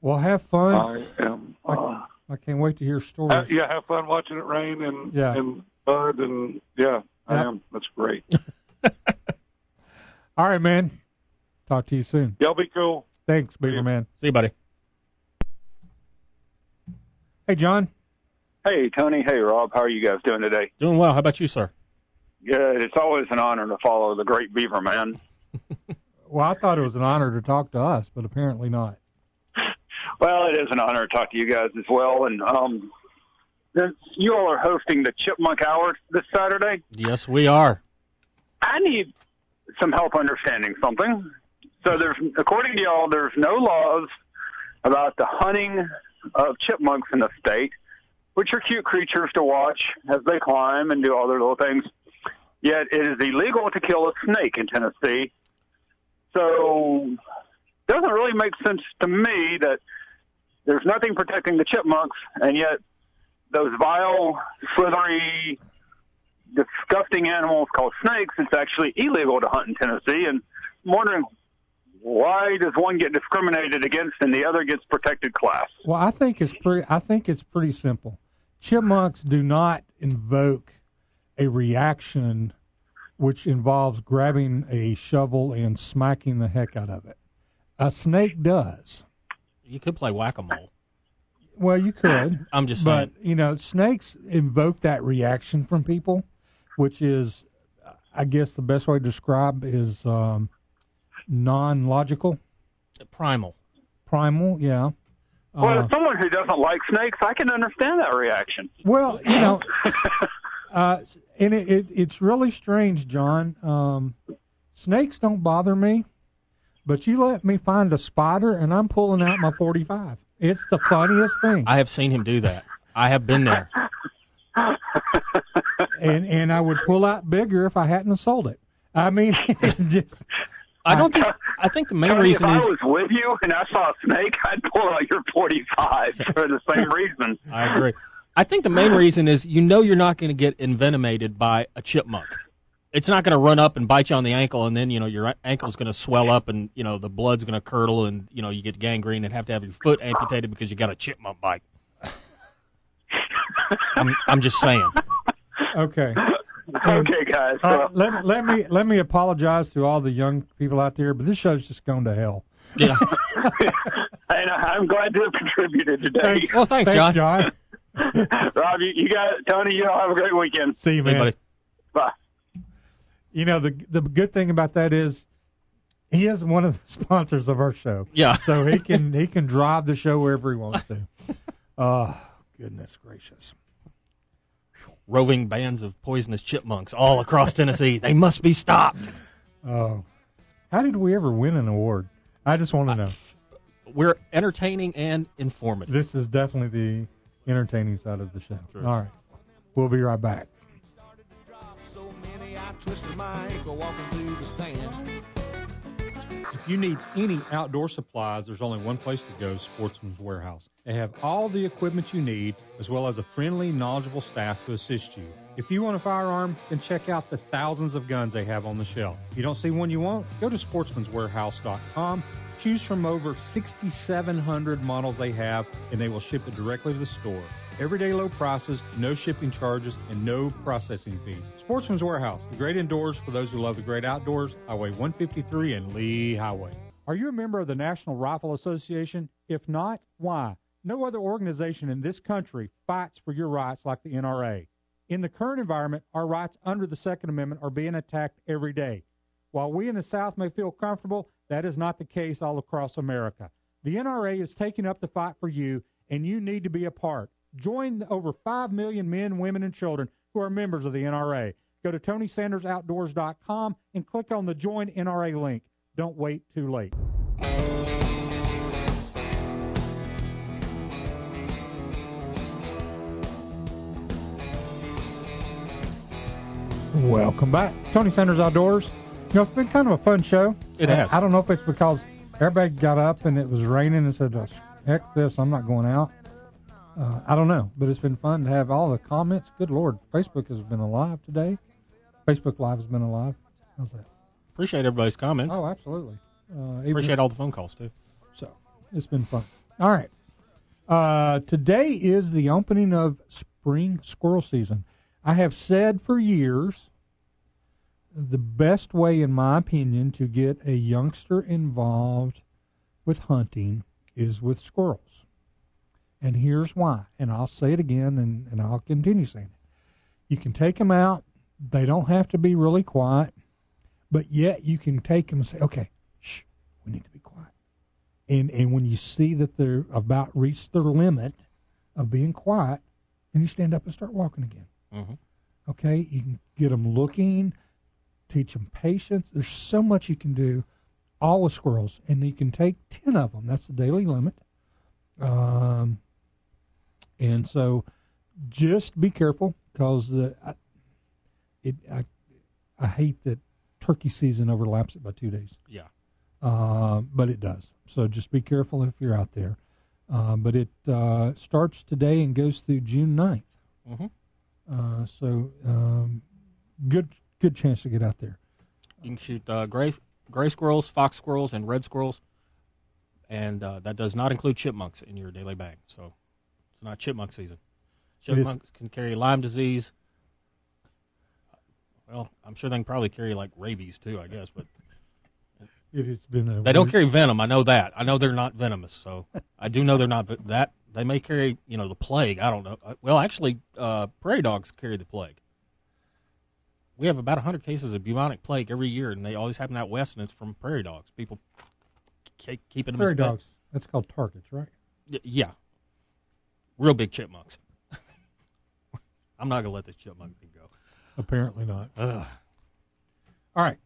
S1: Well, have fun.
S10: I am, uh,
S1: I can't wait to hear
S10: uh,
S1: stories.
S10: yeah, have fun watching it rain and
S1: Yeah.
S10: and bud and yeah, I
S1: Yeah.
S10: am. That's great. <laughs>
S1: All right, man. Talk to you soon.
S10: Y'all be cool.
S1: Thanks, Beaver Man.
S3: See you, buddy.
S1: Hey, John.
S11: Hey, Tony. Hey, Rob. How are you guys doing today?
S3: Doing well. How about you, sir?
S11: Good. It's always an honor to follow the great Beaver Man. <laughs>
S1: Well, I thought it was an honor to talk to us, but apparently not. <laughs>
S11: Well, it is an honor to talk to you guys as well. And um, you all are hosting the Chipmunk Hour this Saturday,
S3: Yes, we are.
S11: I need some help understanding something. So, there's, according to y'all, there's no laws about the hunting of chipmunks in the state, which are cute creatures to watch as they climb and do all their little things. Yet, it is illegal to kill a snake in Tennessee. So, it doesn't really make sense to me that there's nothing protecting the chipmunks, and yet those vile, slithery, disgusting animals called snakes, it's actually illegal to hunt in Tennessee. And I'm wondering why does one get discriminated against and the other gets protected class?
S1: Well, I think it's pretty. I think it's pretty simple. Chipmunks do not invoke a reaction which involves grabbing a shovel and smacking the heck out of it. A snake does.
S3: You could play whack a mole.
S1: Well, you could. <clears throat>
S3: I'm just
S1: but
S3: saying.
S1: you know, snakes invoke that reaction from people, which is, I guess, the best way to describe is um, non-logical,
S3: Primal.
S1: primal. Yeah.
S11: Well,
S1: Uh,
S11: as someone who doesn't like snakes, I can understand that reaction.
S1: Well, you know, <laughs> uh, and it, it, it's really strange, John. Um, snakes don't bother me, but you let me find a spider, and I'm pulling out my 45. It's the funniest thing,
S3: I have seen him do that. I have been there.
S1: and and I would pull out bigger if I hadn't sold it. I mean, <laughs> it's just
S3: I don't think. <laughs> I think the main
S11: Tony,
S3: reason
S11: if I
S3: is
S11: was with you and I saw a snake, I'd pull out your 45 <laughs> for the same reason. <laughs>
S3: I agree. I think the main reason is you know you're not going to get envenomated by a chipmunk. It's not going to run up and bite you on the ankle, and then you know your ankle's going to swell up, and you know the blood's going to curdle, and you know you get gangrene and have to have your foot amputated because you got a chipmunk bite. I'm, I'm just saying.
S1: okay.
S11: Um, okay, guys.
S1: All
S11: So,
S1: right, let, let me let me apologize to all the young people out there, but this show's just going to hell.
S3: Yeah. <laughs>
S11: and I'm glad to have contributed today.
S1: Thanks.
S3: Well, thanks,
S1: Thanks,
S3: John.
S1: John. <laughs>
S11: Rob, you, you got. Tony, you all have a great weekend.
S1: See you,
S3: Hey,
S1: man.
S3: buddy.
S11: Bye.
S1: You know the the good thing about that is he is one of the <laughs> sponsors of our show.
S3: Yeah.
S1: So he can he can drive the show wherever he wants to. Oh, goodness gracious.
S3: Roving bands of poisonous chipmunks all across Tennessee. They must be stopped.
S1: Oh. How did we ever win an award? I just want to know.
S3: We're entertaining and informative.
S1: This is definitely the entertaining side of the show.
S3: True.
S1: All right. We'll be right back. If you need any outdoor supplies, there's only one place to go Sportsman's Warehouse. They have all the equipment you need, as well as a friendly, knowledgeable staff to assist you. If you want a firearm, then check out the thousands of guns they have on the shelf. If you don't see one you want? Go to sportsmanswarehouse.com. Choose from over 6,700 models they have, and they will ship it directly to the store. Everyday low prices, no shipping charges, and no processing fees. Sportsman's Warehouse, the great indoors for those who love the great outdoors, Highway 153 and Lee Highway. Are you a member of the National Rifle Association? If not, why? No other organization in this country fights for your rights like the NRA. In the current environment, our rights under the Second Amendment are being attacked every day. While we in the South may feel comfortable, that is not the case all across America. The NRA is taking up the fight for you, and you need to be a part. Join over 5 million men, women, and children who are members of the NRA. Go to TonySandersOutdoors.com and click on the Join NRA link. Don't wait too late. Welcome back. Tony Sanders Outdoors. You know, it's been kind of a fun show.
S3: It
S1: I-
S3: has.
S1: I don't know if it's because everybody got up and it was raining and said, "Oh, heck this, I'm not going out. Uh, I don't know, but it's been fun to have all the comments. Good Lord, Facebook has been alive today. Facebook Live has been alive. How's that?
S3: Appreciate everybody's comments.
S1: Oh, absolutely. Uh,
S3: Appreciate all the phone calls too.
S1: So it's been fun. All right. Uh, today is the opening of spring squirrel season. I have said for years the best way, in my opinion, to get a youngster involved with hunting is with squirrels. And here's why. And I'll say it again and, and I'll continue saying it. You can take them out, they don't have to be really quiet, but yet you can take them and say, okay, shh, we need to be quiet and and when you see that they're about reached their limit of being quiet, then you stand up and start walking again.
S3: Mhm.
S1: Okay, you can get them looking, teach them patience. There's so much you can do, all with squirrels, and you can take ten of them. That's the daily limit. Um, and so, just be careful because the I, it I I hate that turkey season overlaps it by two days.
S3: Yeah.
S1: Uh, but it does. So just be careful if you're out there. Uh, but it uh, starts today and goes through June 9th.
S3: Mhm.
S1: Uh, so um, good good chance to get out there.
S3: You can shoot uh, gray gray squirrels, fox squirrels, and red squirrels, and uh, that does not include chipmunks in your daily bag. So it's not chipmunk season. Chipmunks can carry Lyme disease. Well, I'm sure they can probably carry like rabies too. I guess, but
S1: It has been
S3: they don't carry venom. I know that. I know they're not venomous. So I do know they're not that. They may carry, you know, the plague. I don't know. Uh, Well, actually, uh, prairie dogs carry the plague. We have about 100 cases of bubonic plague every year, and they always happen out west, and it's from prairie dogs. People keep keeping them
S1: prairie dogs. That's called targets, right?
S3: Y- yeah, real big chipmunks. <laughs> I'm not gonna let this chipmunk thing go.
S1: Apparently not.
S3: Ugh.
S1: All right,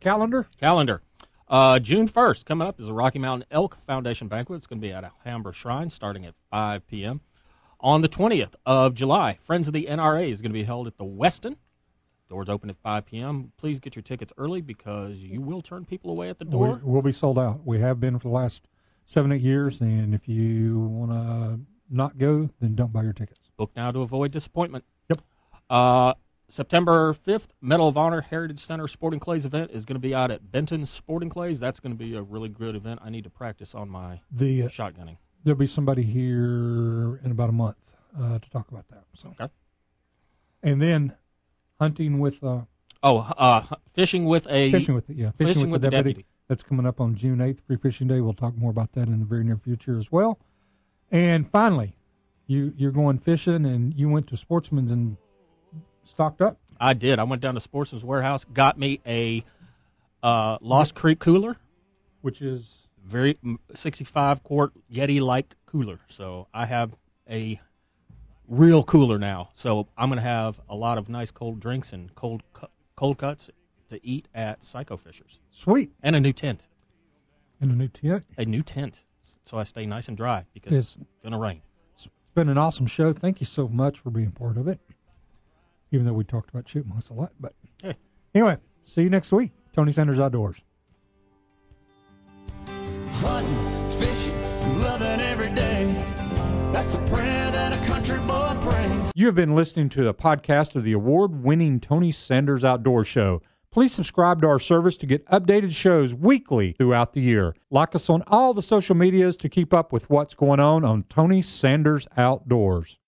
S1: calendar.
S3: Calendar. Uh, June 1st, coming up, is the Rocky Mountain Elk Foundation Banquet. It's going to be at Alhambra Shrine starting at 5 p.m. On the 20th of July, Friends of the NRA is going to be held at the Westin. Doors open at 5 p.m. Please get your tickets early because you will turn people away at the
S1: We,
S3: door.
S1: we'll be sold out. We have been for the last seven, eight years. And if you want to not go, then don't buy your tickets.
S3: Book now to avoid disappointment.
S1: Yep.
S3: Uh, September 5th, Medal of Honor Heritage Center Sporting Clays event is going to be out at Benton Sporting Clays. That's going to be a really good event. I need to practice on my
S1: The uh,
S3: shotgunning.
S1: there'll be somebody here in about a month uh, to talk about that. So,
S3: Okay.
S1: and then hunting with uh,
S3: Oh, uh, fishing with a
S1: fishing with yeah
S3: fishing with
S1: the
S3: the deputy.
S1: That's coming up on June eighth, Free Fishing Day. We'll talk more about that in the very near future as well. And finally, you you're going fishing, and you went to Sportsman's and stocked up.
S3: I did. I went down to Sportsman's Warehouse, got me a uh, Lost Creek cooler,
S1: which is
S3: very mm, 65 quart Yeti like cooler. So I have a real cooler now. So I'm going to have a lot of nice cold drinks and cold cu- cold cuts to eat at Psycho Fishers.
S1: Sweet.
S3: And a new tent.
S1: And a new tent.
S3: A new tent. So I stay nice and dry because
S1: Yes.
S3: it's going to rain.
S1: It's been an awesome show. Thank you so much for being part of it. Even though we talked about chipmunks a lot, but
S3: Hey.
S1: anyway, see you next week. Tony Sanders Outdoors.
S4: hunting, fishing, loving every day. That's the prayer that a country boy prays.
S1: You have been listening to the podcast of the award winning Tony Sanders Outdoor Show. Please subscribe to our service to get updated shows weekly throughout the year. Like us on all the social medias to keep up with what's going on on Tony Sanders Outdoors.